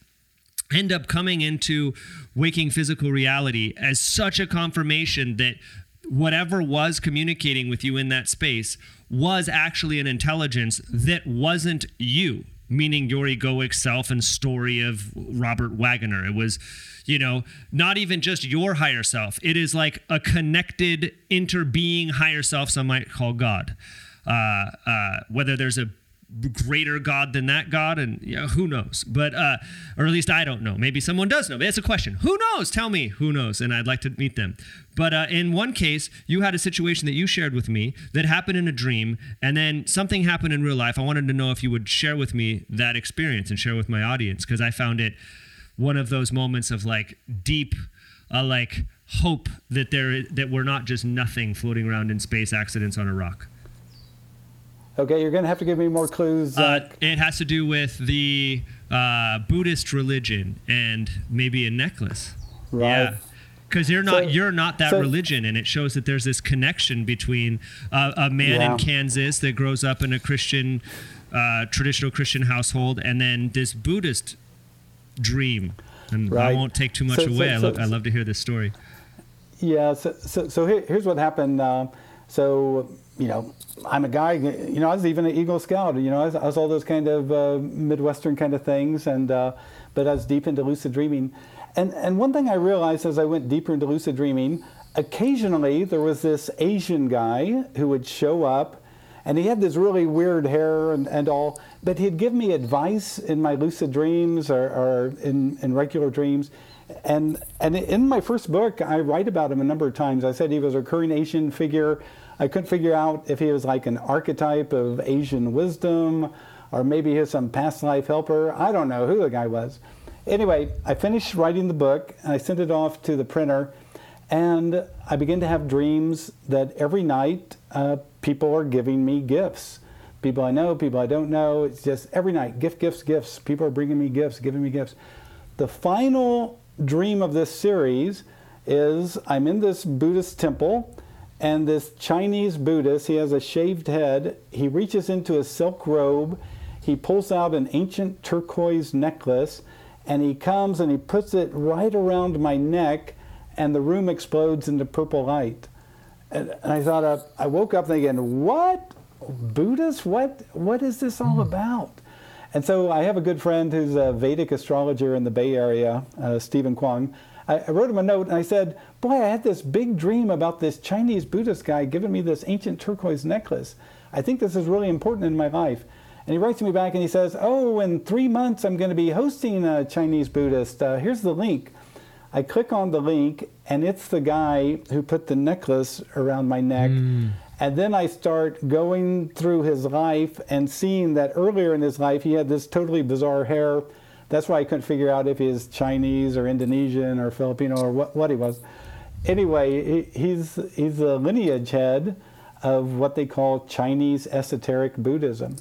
end up coming into waking physical reality as such a confirmation that whatever was communicating with you in that space was actually an intelligence that wasn't you meaning your egoic self and story of Robert Waggoner. It was, you know, not even just your higher self. It is like a connected, interbeing higher self, some might call God. Uh, uh, whether there's a greater God than that God, and know, who knows? But uh, or at least I don't know. Maybe someone does know. It's a question. Who knows? Tell me. Who knows? And I'd like to meet them. But uh, in one case, you had a situation that you shared with me that happened in a dream, and then something happened in real life. I wanted to know if you would share with me that experience and share with my audience because I found it one of those moments of like deep, uh, like hope that there that we're not just nothing floating around in space accidents on a rock.
Okay, you're going to have to give me more clues. Uh,
it has to do with the uh, Buddhist religion and maybe a necklace.
Right. Yeah.
Because you're not so, you're not that so, religion, and it shows that there's this connection between uh, a man yeah. in Kansas that grows up in a Christian, uh, traditional Christian household, and then this Buddhist dream. And right. I won't take too much so, away. I, love, I love to hear this story.
Yeah. So so, so here, here's what happened. So you know, I'm a guy, you know, I was even an Eagle Scout, you know, I was, I was all those kind of uh, Midwestern kind of things, and uh, but I was deep into lucid dreaming. And, and one thing I realized as I went deeper into lucid dreaming, occasionally there was this Asian guy who would show up, and he had this really weird hair and, and all, but he'd give me advice in my lucid dreams or, or in, in regular dreams. And, and in my first book, I write about him a number of times. I said he was a recurring Asian figure I couldn't figure out if he was like an archetype of Asian wisdom or maybe he was some past life helper. I don't know who the guy was. Anyway, I finished writing the book and I sent it off to the printer. And I began to have dreams that every night uh, people are giving me gifts. People I know, people I don't know. It's just every night, gift, gifts, gifts. People are bringing me gifts, giving me gifts. The final dream of this series is I'm in this Buddhist temple and this Chinese Buddhist, he has a shaved head. He reaches into a silk robe. He pulls out an ancient turquoise necklace and he comes and he puts it right around my neck and the room explodes into purple light. And, and I thought, uh, I woke up thinking, what? Buddhist? What, what is this all about? And so I have a good friend who's a Vedic astrologer in the Bay Area, uh, Stephen Kwong. I, I wrote him a note and I said, Boy, I had this big dream about this Chinese Buddhist guy giving me this ancient turquoise necklace. I think this is really important in my life. And he writes me back and he says, Oh, in three months I'm going to be hosting a Chinese Buddhist. Uh, here's the link. I click on the link and it's the guy who put the necklace around my neck. Mm. And then I start going through his life and seeing that earlier in his life he had this totally bizarre hair that's why I couldn't figure out if he was Chinese or Indonesian or Filipino or what, what he was. Anyway, he, he's, he's the lineage head of what they call Chinese esoteric Buddhism.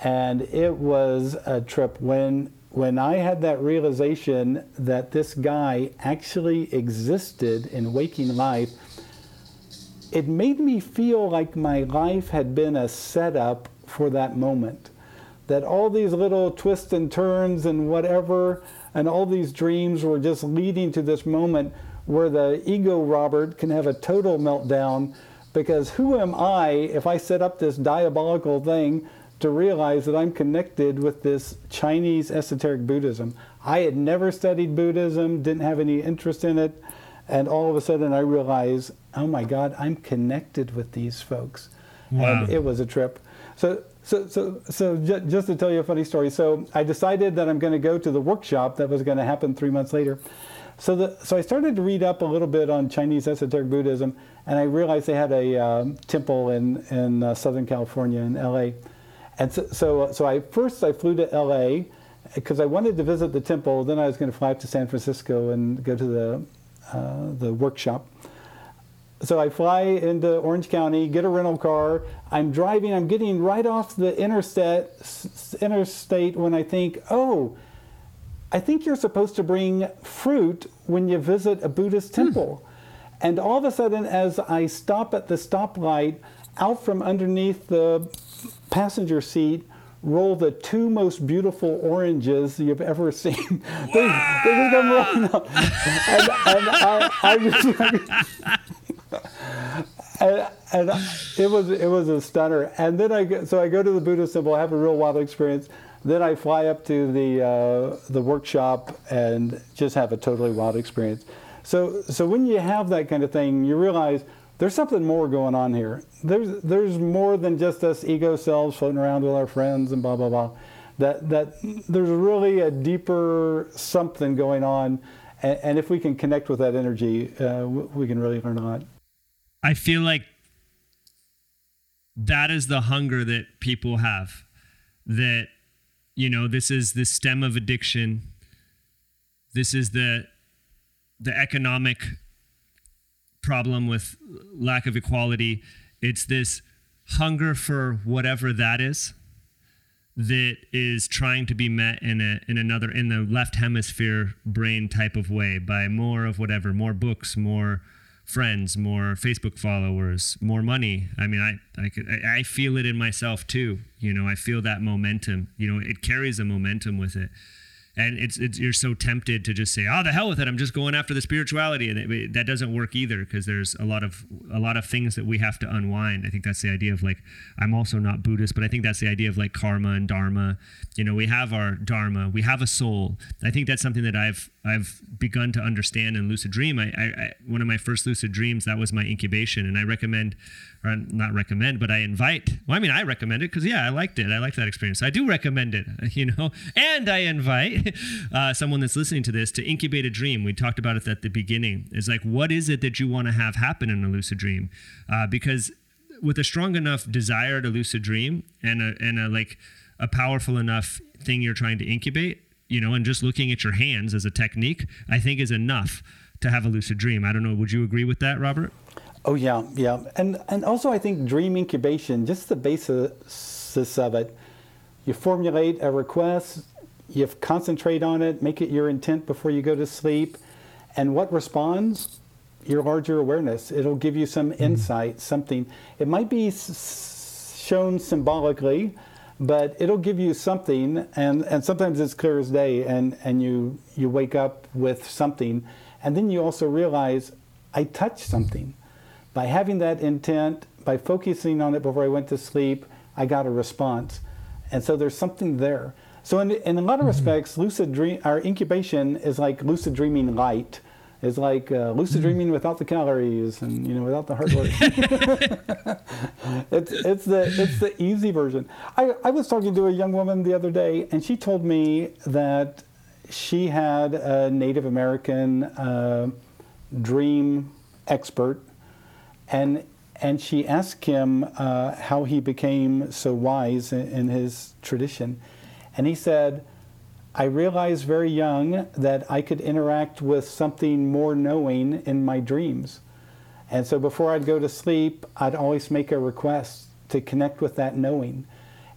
And it was a trip when when I had that realization that this guy actually existed in waking life, it made me feel like my life had been a setup for that moment that all these little twists and turns and whatever, and all these dreams were just leading to this moment where the ego Robert can have a total meltdown because who am I if I set up this diabolical thing to realize that I'm connected with this Chinese esoteric Buddhism? I had never studied Buddhism, didn't have any interest in it, and all of a sudden I realize, oh my God, I'm connected with these folks. Wow. And it was a trip. So so, so, so just to tell you a funny story. So I decided that I'm going to go to the workshop that was going to happen three months later. So, the, so I started to read up a little bit on Chinese esoteric Buddhism, and I realized they had a um, temple in in uh, Southern California in L.A. And so, so, so I first I flew to L.A. because I wanted to visit the temple. Then I was going to fly up to San Francisco and go to the uh, the workshop so I fly into Orange County, get a rental car. I'm driving. I'm getting right off the interstate interstate when I think, oh, I think you're supposed to bring fruit when you visit a Buddhist hmm. temple. Hmm. And all of a sudden, as I stop at the stoplight, out from underneath the passenger seat roll the two most beautiful oranges you've ever seen. they, they just come rolling up. And, and I, I just, and, and it was it was a stunner. And then I go, so I go to the Buddhist temple. I have a real wild experience. Then I fly up to the uh, the workshop and just have a totally wild experience. So so when you have that kind of thing, you realize there's something more going on here. There's there's more than just us ego selves floating around with our friends and blah blah blah. That that there's really a deeper something going on, and, and if we can connect with that energy, uh, we can really learn a lot.
I feel like that is the hunger that people have. That you know, this is the stem of addiction. This is the the economic problem with lack of equality. It's this hunger for whatever that is that is trying to be met in a in another in the left hemisphere brain type of way by more of whatever, more books, more friends, more Facebook followers, more money. I mean, I I I feel it in myself too. You know, I feel that momentum. You know, it carries a momentum with it and it's, it's you're so tempted to just say, "Oh, the hell with it! I'm just going after the spirituality," and it, that doesn't work either because there's a lot of a lot of things that we have to unwind. I think that's the idea of like I'm also not Buddhist, but I think that's the idea of like karma and dharma. You know, we have our dharma, we have a soul. I think that's something that I've I've begun to understand in lucid dream. I, I, I one of my first lucid dreams that was my incubation, and I recommend or not recommend, but I invite. Well, I mean, I recommend it because yeah, I liked it. I liked that experience. I do recommend it, you know. And I invite uh, someone that's listening to this to incubate a dream. We talked about it at the beginning. Is like, what is it that you want to have happen in a lucid dream? Uh, because with a strong enough desire to lucid dream and a and a like a powerful enough thing you're trying to incubate, you know, and just looking at your hands as a technique, I think is enough to have a lucid dream. I don't know. Would you agree with that, Robert?
Oh yeah, yeah, and and also I think dream incubation, just the basis of it. You formulate a request, you concentrate on it, make it your intent before you go to sleep, and what responds? Your larger awareness. It'll give you some mm-hmm. insight, something. It might be s- shown symbolically, but it'll give you something, and, and sometimes it's clear as day, and, and you, you wake up with something, and then you also realize, I touched something by having that intent, by focusing on it before I went to sleep, I got a response. And so there's something there. So in, in a lot of mm-hmm. respects, lucid dream, our incubation is like lucid dreaming light. It's like uh, lucid mm-hmm. dreaming without the calories and you know without the hard work. it's it's the it's the easy version. I, I was talking to a young woman the other day, and she told me that she had a Native American uh, dream expert and and she asked him uh, how he became so wise in, in, his tradition, and he said, "I realized very young that I could interact with something more knowing in my dreams, and so before I'd go to sleep, I'd always make a request to connect with that knowing."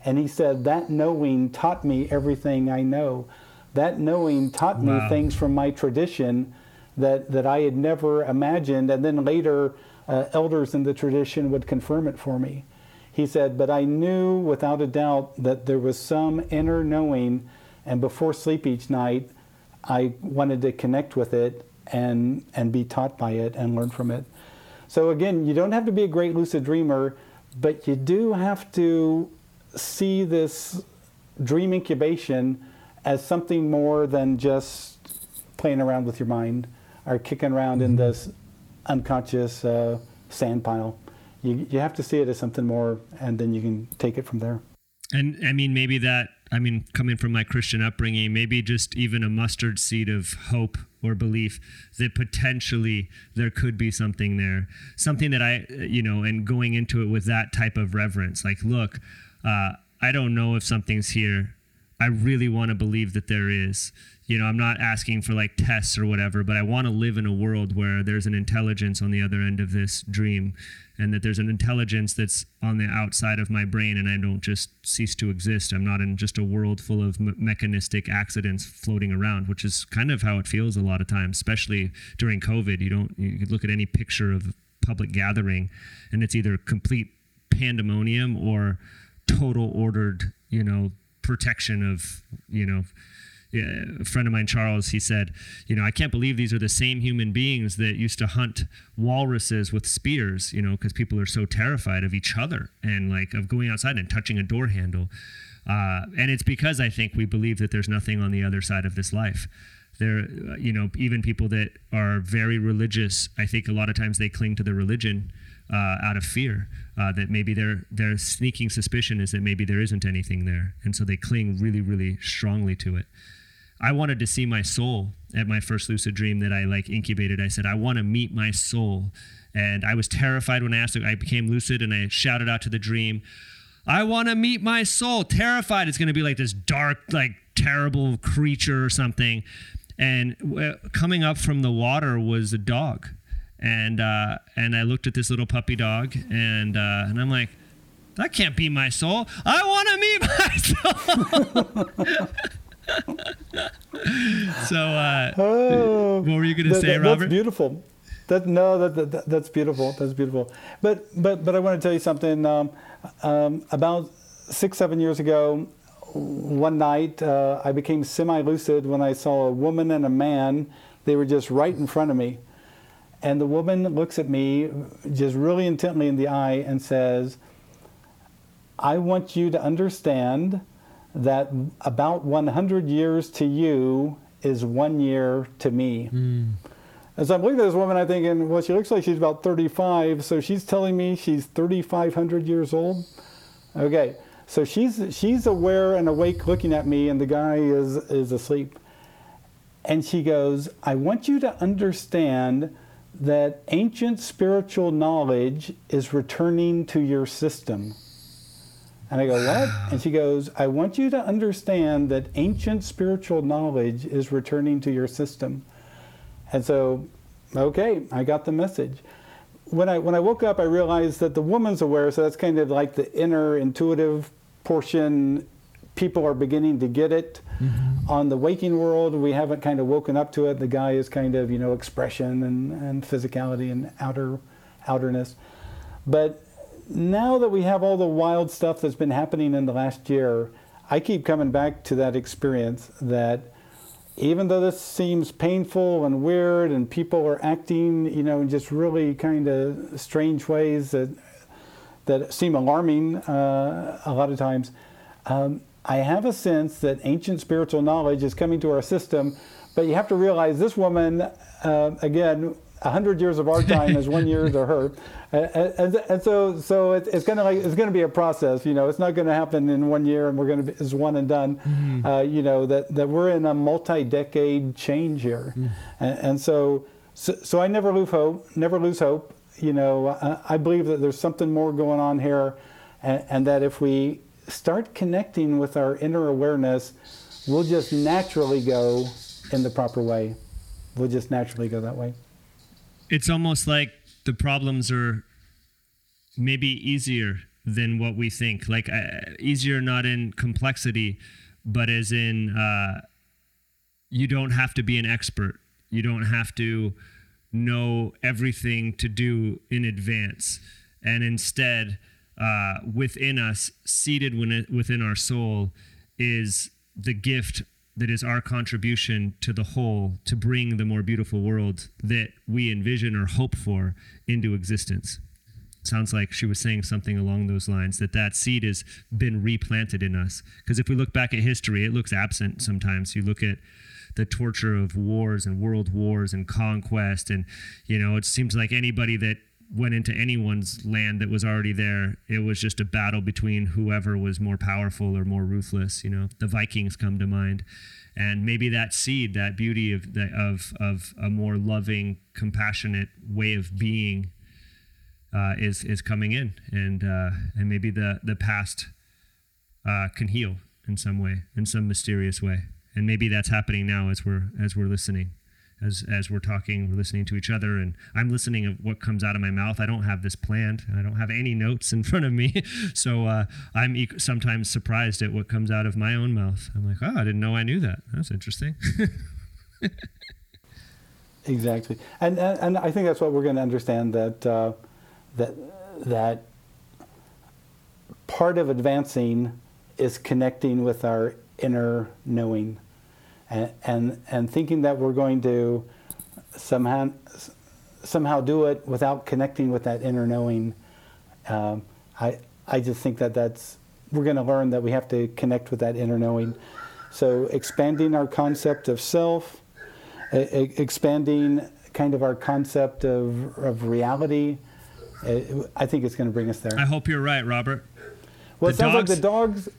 And he said that knowing taught me everything I know. That knowing taught wow. me things from my tradition that that I had never imagined, and then later uh, elders in the tradition would confirm it for me. He said, But I knew without a doubt that there was some inner knowing, and before sleep each night, I wanted to connect with it and, and be taught by it and learn from it. So, again, you don't have to be a great lucid dreamer, but you do have to see this dream incubation as something more than just playing around with your mind or kicking around mm-hmm. in this unconscious uh, sand pile. You, you have to see it as something more, and then you can take it from there.
And I mean, maybe that, I mean, coming from my Christian upbringing, maybe just even a mustard seed of hope or belief that potentially there could be something there. Something that I, you know, and going into it with that type of reverence, like, look, uh, I don't know if something's here. I really want to believe that there is you know, I'm not asking for like tests or whatever, but I want to live in a world where there's an intelligence on the other end of this dream and that there's an intelligence that's on the outside of my brain and I don't just cease to exist. I'm not in just a world full of me- mechanistic accidents floating around, which is kind of how it feels a lot of times, especially during COVID. You don't, you look at any picture of public gathering and it's either complete pandemonium or total ordered, you know, protection of, you know, a friend of mine, Charles, he said, you know, I can't believe these are the same human beings that used to hunt walruses with spears, you know, because people are so terrified of each other and like of going outside and touching a door handle. Uh, and it's because I think we believe that there's nothing on the other side of this life, there, uh, you know, even people that are very religious, I think a lot of times they cling to their religion uh, out of fear uh, that maybe their their sneaking suspicion is that maybe there isn't anything there, and so they cling really, really strongly to it. I wanted to see my soul at my first lucid dream that I like incubated. I said, I want to meet my soul. And I was terrified when I asked, I became lucid and I shouted out to the dream, I want to meet my soul. Terrified it's going to be like this dark, like terrible creature or something. And coming up from the water was a dog. And, uh, and I looked at this little puppy dog and, uh, and I'm like, that can't be my soul. I want to meet my soul. so, uh, oh, what were you going to say,
that,
Robert?
That's beautiful. That no, that, that, that's beautiful. That's beautiful. But but but I want to tell you something. Um, um, about six seven years ago, one night uh, I became semi-lucid when I saw a woman and a man. They were just right in front of me, and the woman looks at me just really intently in the eye and says, "I want you to understand." that about 100 years to you is one year to me. Mm. As I'm looking at this woman, I'm thinking, well, she looks like she's about 35, so she's telling me she's 3,500 years old. Okay, so she's she's aware and awake, looking at me, and the guy is is asleep. And she goes, "I want you to understand that ancient spiritual knowledge is returning to your system." And I go, What? And she goes, I want you to understand that ancient spiritual knowledge is returning to your system. And so, okay, I got the message. When I, when I woke up, I realized that the woman's aware, so that's kind of like the inner intuitive portion. People are beginning to get it. Mm-hmm. On the waking world, we haven't kind of woken up to it. The guy is kind of, you know, expression and, and physicality and outer outerness. But now that we have all the wild stuff that's been happening in the last year, I keep coming back to that experience that even though this seems painful and weird and people are acting, you know, in just really kind of strange ways that that seem alarming uh, a lot of times, um, I have a sense that ancient spiritual knowledge is coming to our system. But you have to realize this woman, uh, again, a hundred years of our time is one year to her and, and, so so it, it's gonna like it's gonna be a process. You know, it's not gonna happen in one year and we're gonna be it's one and done. Mm-hmm. Uh, you know that that we're in a multi-decade change here, mm-hmm. and, and so, so, so I never lose hope. Never lose hope. You know, I, I believe that there's something more going on here, and, and that if we start connecting with our inner awareness, we'll just naturally go in the proper way. We'll just naturally go that way.
It's almost like the problems are maybe easier than what we think. Like uh, easier not in complexity, but as in uh, you don't have to be an expert. You don't have to know everything to do in advance. And instead, uh, within us, seated within our soul, is the gift that is our contribution to the whole to bring the more beautiful world that we envision or hope for into existence. Sounds like she was saying something along those lines that that seed has been replanted in us. Because if we look back at history it looks absent sometimes. You look at the torture of wars and world wars and conquest and you know it seems like anybody that went into anyone's land that was already there. It was just a battle between whoever was more powerful or more ruthless. You know, the Vikings come to mind, and maybe that seed, that beauty of the, of of a more loving, compassionate way of being, uh, is is coming in, and uh, and maybe the the past uh, can heal in some way, in some mysterious way, and maybe that's happening now as we're as we're listening as as we're talking, we're listening to each other, and I'm listening of what comes out of my mouth. I don't have this planned. I don't have any notes in front of me, so uh, I'm e- sometimes surprised at what comes out of my own mouth. I'm like, oh, I didn't know I knew that. That's interesting.
exactly, and, and, and I think that's what we're going to understand that uh, that that part of advancing is connecting with our inner knowing and, and, and thinking that we're going to somehow, somehow do it without connecting with that inner knowing, um, I, I just think that that's, we're going to learn that we have to connect with that inner knowing. So expanding our concept of self, expanding kind of our concept of, of reality. I think it's going to bring us there.
I hope you're right, Robert.
Well, the it sounds dogs, like the dogs.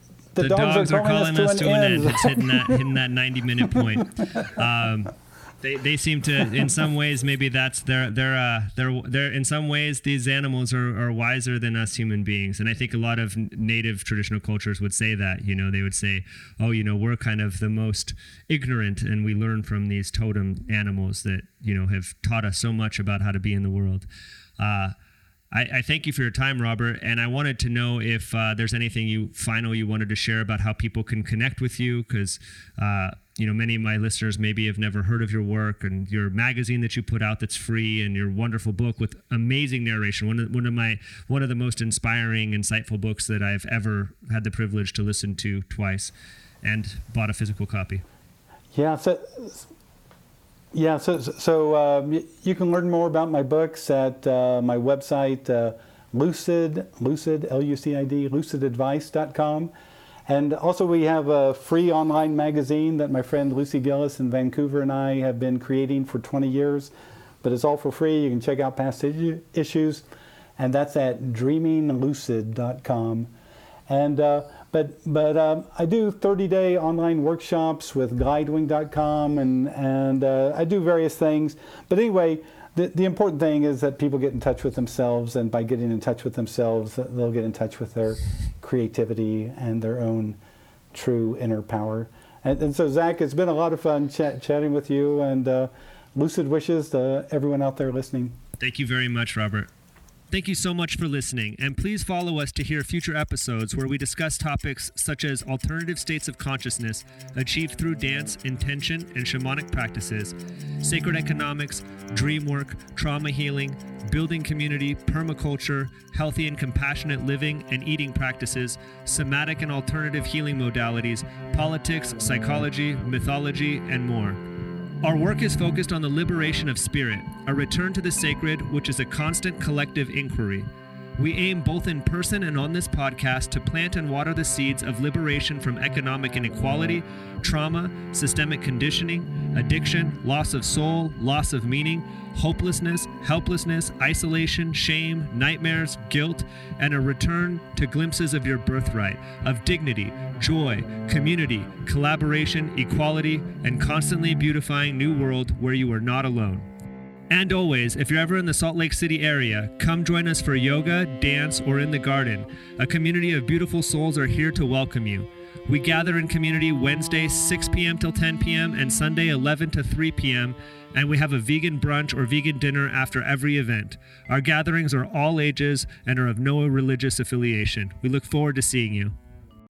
The, the dogs, dogs, are calling, us, to, us an, to an end. It's hitting that hitting that 90 minute point. Um, they, they seem to in some ways maybe that's they're they're uh, they're they're in some ways these animals are, are wiser than us human beings and I think a lot of native traditional cultures would say that you know they would say oh you know we're kind of the most ignorant and we learn from these totem animals that you know have taught us so much about how to be in the world uh, I, I, thank you for your time, Robert. And I wanted to know if uh, there's anything you final you wanted to share about how people can connect with you, because uh, you know many of my listeners maybe have never heard of your work and your magazine that you put out that's free, and your wonderful book with amazing narration. One of one of my one of the most inspiring, insightful books that I've ever had the privilege to listen to twice, and bought a physical copy.
Yeah. So yeah, so, so um, you can learn more about my books at uh, my website, uh, Lucid, Lucid, L-U-C-I-D, lucidadvice.com. And also we have a free online magazine that my friend Lucy Gillis in Vancouver and I have been creating for 20 years. But it's all for free. You can check out past issues. And that's at dreaminglucid.com. And uh, but but um, I do 30-day online workshops with glidewing.com, and and uh, I do various things. But anyway, the the important thing is that people get in touch with themselves, and by getting in touch with themselves, they'll get in touch with their creativity and their own true inner power. And, and so, Zach, it's been a lot of fun ch- chatting with you, and uh, lucid wishes to everyone out there listening.
Thank you very much, Robert. Thank you so much for listening, and please follow us to hear future episodes where we discuss topics such as alternative states of consciousness achieved through dance, intention, and shamanic practices, sacred economics, dream work, trauma healing, building community, permaculture, healthy and compassionate living and eating practices, somatic and alternative healing modalities, politics, psychology, mythology, and more. Our work is focused on the liberation of spirit, a return to the sacred, which is a constant collective inquiry. We aim both in person and on this podcast to plant and water the seeds of liberation from economic inequality, trauma, systemic conditioning, addiction, loss of soul, loss of meaning, hopelessness, helplessness, isolation, shame, nightmares, guilt, and a return to glimpses of your birthright, of dignity, joy, community, collaboration, equality, and constantly beautifying new world where you are not alone. And always, if you're ever in the Salt Lake City area, come join us for yoga, dance, or in the garden. A community of beautiful souls are here to welcome you. We gather in community Wednesday 6 p.m. till 10 p.m. and Sunday 11 to 3 p.m. And we have a vegan brunch or vegan dinner after every event. Our gatherings are all ages and are of no religious affiliation. We look forward to seeing you.